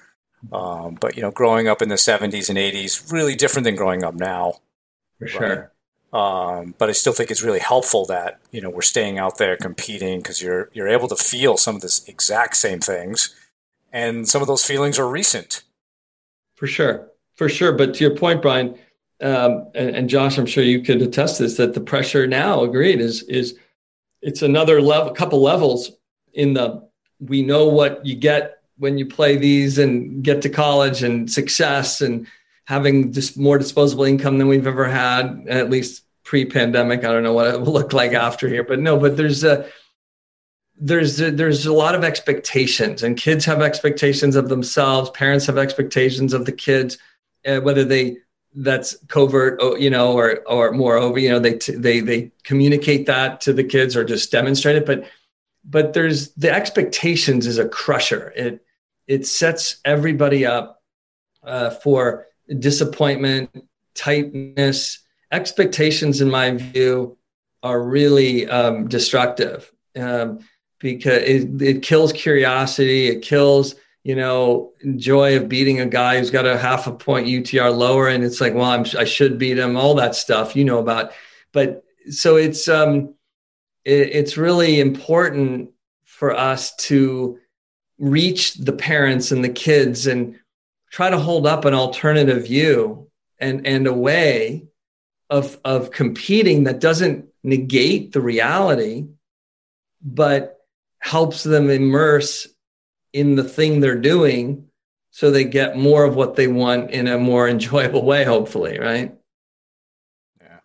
Um, but, you know, growing up in the 70s and 80s, really different than growing up now. For sure. Right? Um, but I still think it's really helpful that you know we're staying out there competing because you're you're able to feel some of the exact same things, and some of those feelings are recent. For sure, for sure. But to your point, Brian um, and, and, Josh, I'm sure you could attest this that the pressure now, agreed, is is it's another level, couple levels in the we know what you get when you play these and get to college and success and having just more disposable income than we've ever had, at least pre-pandemic. I don't know what it will look like after here, but no, but there's a there's a, there's a lot of expectations, and kids have expectations of themselves. Parents have expectations of the kids, uh, whether they that's covert, you know, or or more over, you know, they they they communicate that to the kids or just demonstrate it. But but there's the expectations is a crusher. It it sets everybody up uh, for disappointment, tightness, expectations, in my view, are really um, destructive um, because it, it kills curiosity. It kills, you know, joy of beating a guy who's got a half a point UTR lower, and it's like, well, I'm, I should beat him. All that stuff you know about, but so it's um, it, it's really important for us to reach the parents and the kids and try to hold up an alternative view and and a way of of competing that doesn't negate the reality but helps them immerse in the thing they're doing so they get more of what they want in a more enjoyable way hopefully right? Yeah.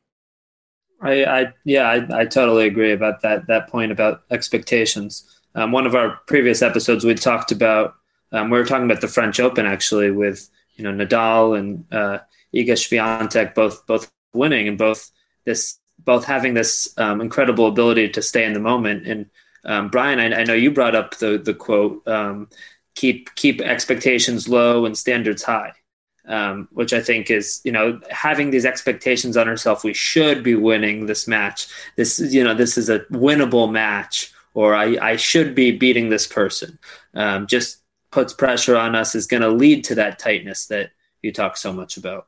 I i yeah i, I totally agree about that that point about expectations. Um, one of our previous episodes we talked about um, we were talking about the French Open actually with you know Nadal and uh, Iga Swiatek both both winning and both this both having this um, incredible ability to stay in the moment. And um, Brian, I, I, know you brought up the the quote um, keep keep expectations low and standards high. Um, which I think is, you know, having these expectations on ourselves. We should be winning this match. This, you know, this is a winnable match, or I, I should be beating this person. Um, just puts pressure on us is going to lead to that tightness that you talk so much about.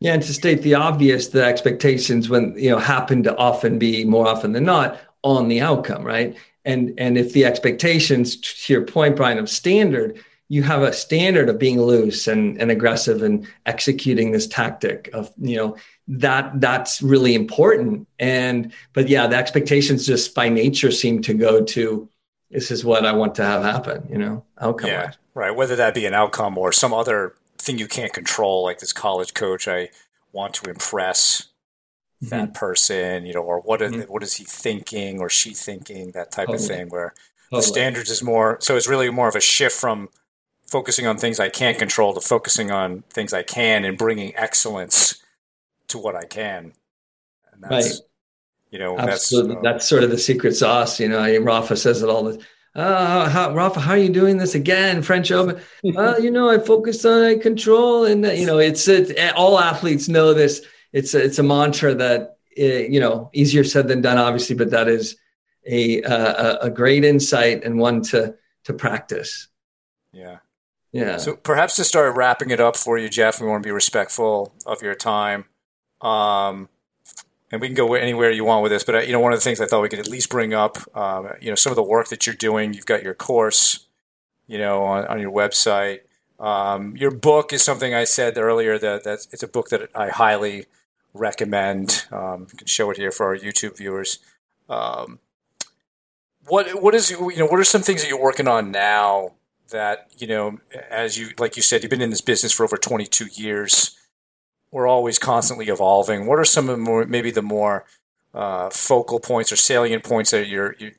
Yeah, and to state the obvious, the expectations when you know happen to often be more often than not on the outcome, right? And and if the expectations, to your point, Brian, of standard, you have a standard of being loose and, and aggressive and executing this tactic of you know that that's really important. And but yeah, the expectations just by nature seem to go to this is what I want to have happen, you know, outcome. Yeah, right. Whether that be an outcome or some other thing you can't control, like this college coach, I want to impress mm-hmm. that person, you know, or what, mm-hmm. what is he thinking or she thinking, that type totally. of thing, where totally. the standards is more, so it's really more of a shift from focusing on things I can't control to focusing on things I can and bringing excellence to what I can. And that's, right. You know, Absolutely. that's uh, that's sort of the secret sauce. You know, Rafa says it all the. Uh, how, Rafa, how are you doing this again? French Open. uh, you know, I focus on I control, and you know, it's it. All athletes know this. It's a, it's a mantra that eh, you know easier said than done, obviously, but that is a a, a great insight and one to to practice. Yeah. Yeah. So perhaps to start wrapping it up for you, Jeff, we want to be respectful of your time. Um, and we can go anywhere you want with this. But uh, you know, one of the things I thought we could at least bring up, um, you know, some of the work that you're doing. You've got your course, you know, on, on your website. Um, your book is something I said earlier that that's it's a book that I highly recommend. Um, you can show it here for our YouTube viewers. Um, what what is you know what are some things that you're working on now that you know as you like you said you've been in this business for over 22 years we're always constantly evolving. What are some of the more maybe the more uh, focal points or salient points that you're you,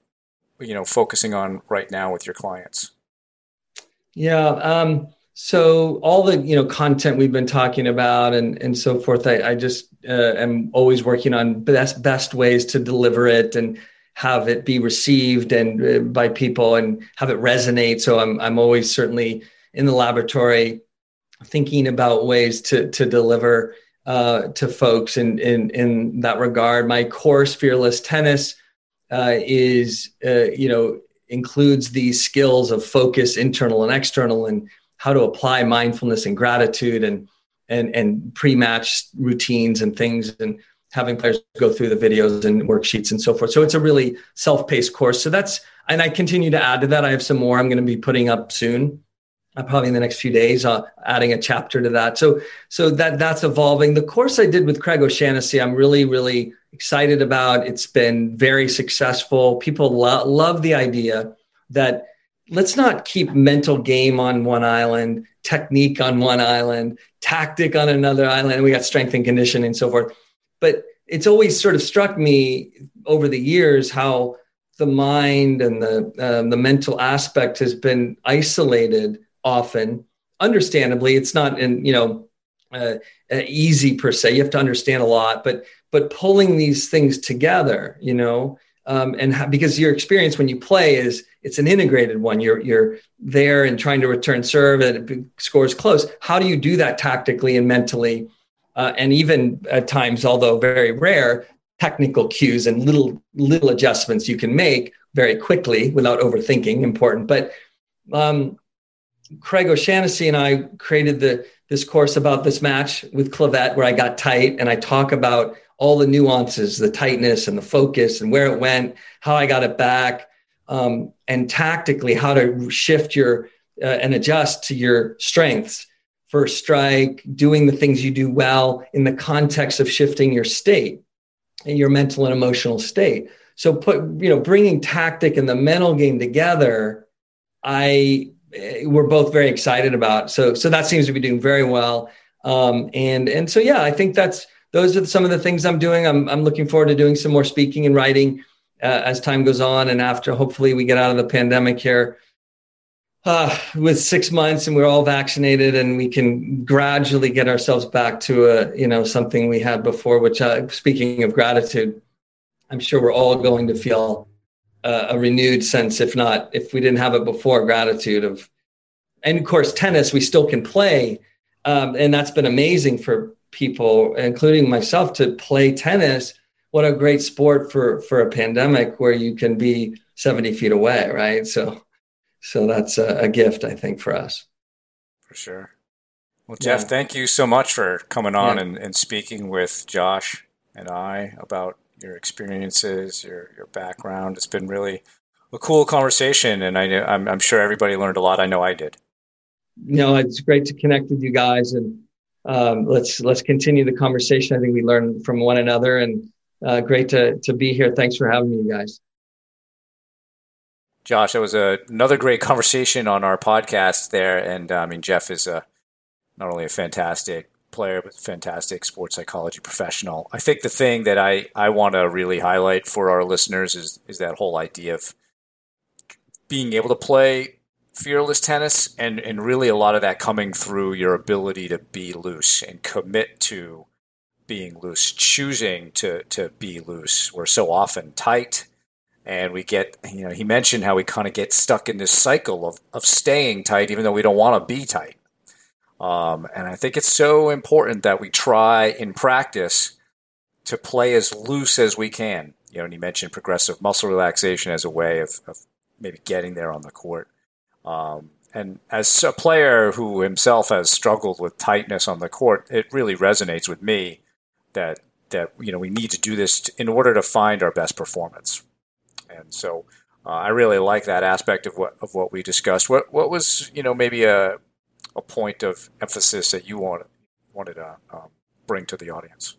you know focusing on right now with your clients? Yeah. Um, so all the you know content we've been talking about and and so forth, I, I just uh, am always working on best best ways to deliver it and have it be received and uh, by people and have it resonate. So I'm I'm always certainly in the laboratory thinking about ways to to deliver uh, to folks in, in in that regard. My course, Fearless Tennis, uh, is uh, you know includes these skills of focus, internal and external, and how to apply mindfulness and gratitude and and and pre-match routines and things and having players go through the videos and worksheets and so forth. So it's a really self-paced course. So that's and I continue to add to that. I have some more I'm going to be putting up soon uh, probably in the next few days, uh, adding a chapter to that. So, so that that's evolving. The course I did with Craig O'Shaughnessy, I'm really, really excited about. It's been very successful. People lo- love the idea that let's not keep mental game on one island, technique on one island, tactic on another island. We got strength and conditioning and so forth. But it's always sort of struck me over the years how the mind and the uh, the mental aspect has been isolated often. Understandably, it's not in you know uh, uh, easy per se. You have to understand a lot, but but pulling these things together, you know, um, and ha- because your experience when you play is it's an integrated one. You're you're there and trying to return serve and it scores close. How do you do that tactically and mentally? Uh, and even at times, although very rare, technical cues and little little adjustments you can make very quickly without overthinking. Important, but um, Craig O'Shaughnessy and I created the this course about this match with Clavet where I got tight and I talk about all the nuances, the tightness and the focus and where it went, how I got it back, um, and tactically how to shift your uh, and adjust to your strengths. First strike, doing the things you do well in the context of shifting your state and your mental and emotional state. So put you know bringing tactic and the mental game together. I Eh, we're both very excited about. So so that seems to be doing very well. Um, and and so yeah, I think that's those are some of the things I'm doing. I'm I'm looking forward to doing some more speaking and writing uh, as time goes on, and after hopefully we get out of the pandemic here. Uh, with six months and we're all vaccinated and we can gradually get ourselves back to a you know something we had before which uh, speaking of gratitude i'm sure we're all going to feel uh, a renewed sense, if not, if we didn't have it before, gratitude of, and of course, tennis we still can play, um, and that's been amazing for people, including myself, to play tennis. What a great sport for for a pandemic where you can be seventy feet away, right? So, so that's a, a gift, I think, for us. For sure. Well, Jeff, yeah. thank you so much for coming on yeah. and, and speaking with Josh and I about your experiences, your your background. It's been really a cool conversation, and I I'm, I'm sure everybody learned a lot. I know I did. Know, it's great to connect with you guys, and um, let's let's continue the conversation. I think we learn from one another, and uh, great to to be here. Thanks for having me, guys. Josh, that was a, another great conversation on our podcast there, and uh, I mean Jeff is a not only a fantastic player, but a fantastic sports psychology professional. I think the thing that I, I want to really highlight for our listeners is is that whole idea of being able to play fearless tennis, and and really a lot of that coming through your ability to be loose and commit to being loose, choosing to to be loose. We're so often tight, and we get you know he mentioned how we kind of get stuck in this cycle of of staying tight, even though we don't want to be tight. Um, and I think it's so important that we try in practice to play as loose as we can. You know, and he mentioned progressive muscle relaxation as a way of, of maybe getting there on the court. Um, and as a player who himself has struggled with tightness on the court, it really resonates with me that that you know we need to do this in order to find our best performance. And so uh, I really like that aspect of what of what we discussed. What what was you know maybe a a point of emphasis that you wanted wanted to um, bring to the audience?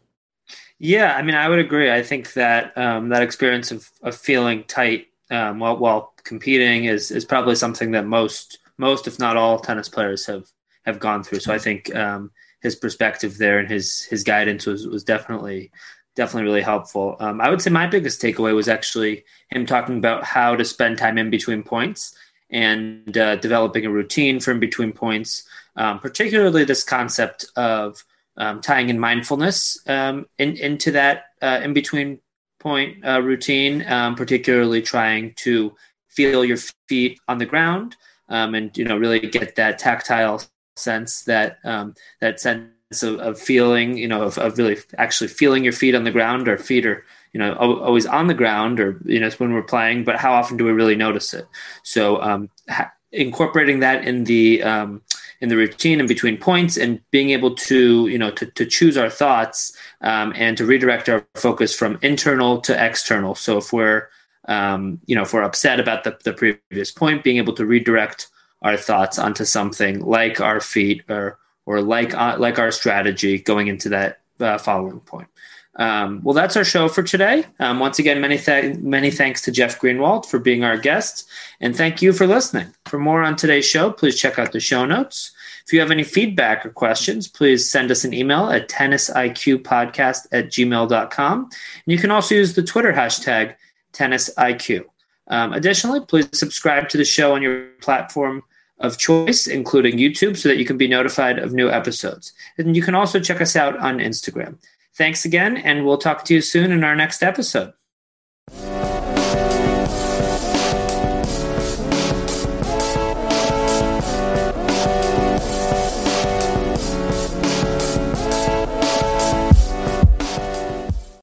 Yeah, I mean, I would agree. I think that um, that experience of, of feeling tight um, while while competing is is probably something that most most, if not all, tennis players have have gone through. So I think um, his perspective there and his his guidance was was definitely definitely really helpful. Um, I would say my biggest takeaway was actually him talking about how to spend time in between points and uh, developing a routine for in between points, um, particularly this concept of um, tying in mindfulness um, in, into that uh, in between point uh, routine, um, particularly trying to feel your feet on the ground um, and you know really get that tactile sense that um, that sense of, of, feeling you know of, of really actually feeling your feet on the ground. Or feet are you know always on the ground or you know it's when we're playing but how often do we really notice it? So um, ha- incorporating that in the um, in the routine and between points and being able to you know to, to choose our thoughts um, and to redirect our focus from internal to external. So if we're um, you know if we're upset about the, the previous point being able to redirect our thoughts onto something like our feet or or like uh, like our strategy going into that uh, following point um, well, that's our show for today. Um, once again, many th- many thanks to Jeff Greenwald for being our guest, and thank you for listening. For more on today's show, please check out the show notes. If you have any feedback or questions, please send us an email at tennisiqpodcast at gmail.com. And you can also use the Twitter hashtag tennisiq. Um, additionally, please subscribe to the show on your platform of choice, including YouTube, so that you can be notified of new episodes. And you can also check us out on Instagram. Thanks again, and we'll talk to you soon in our next episode.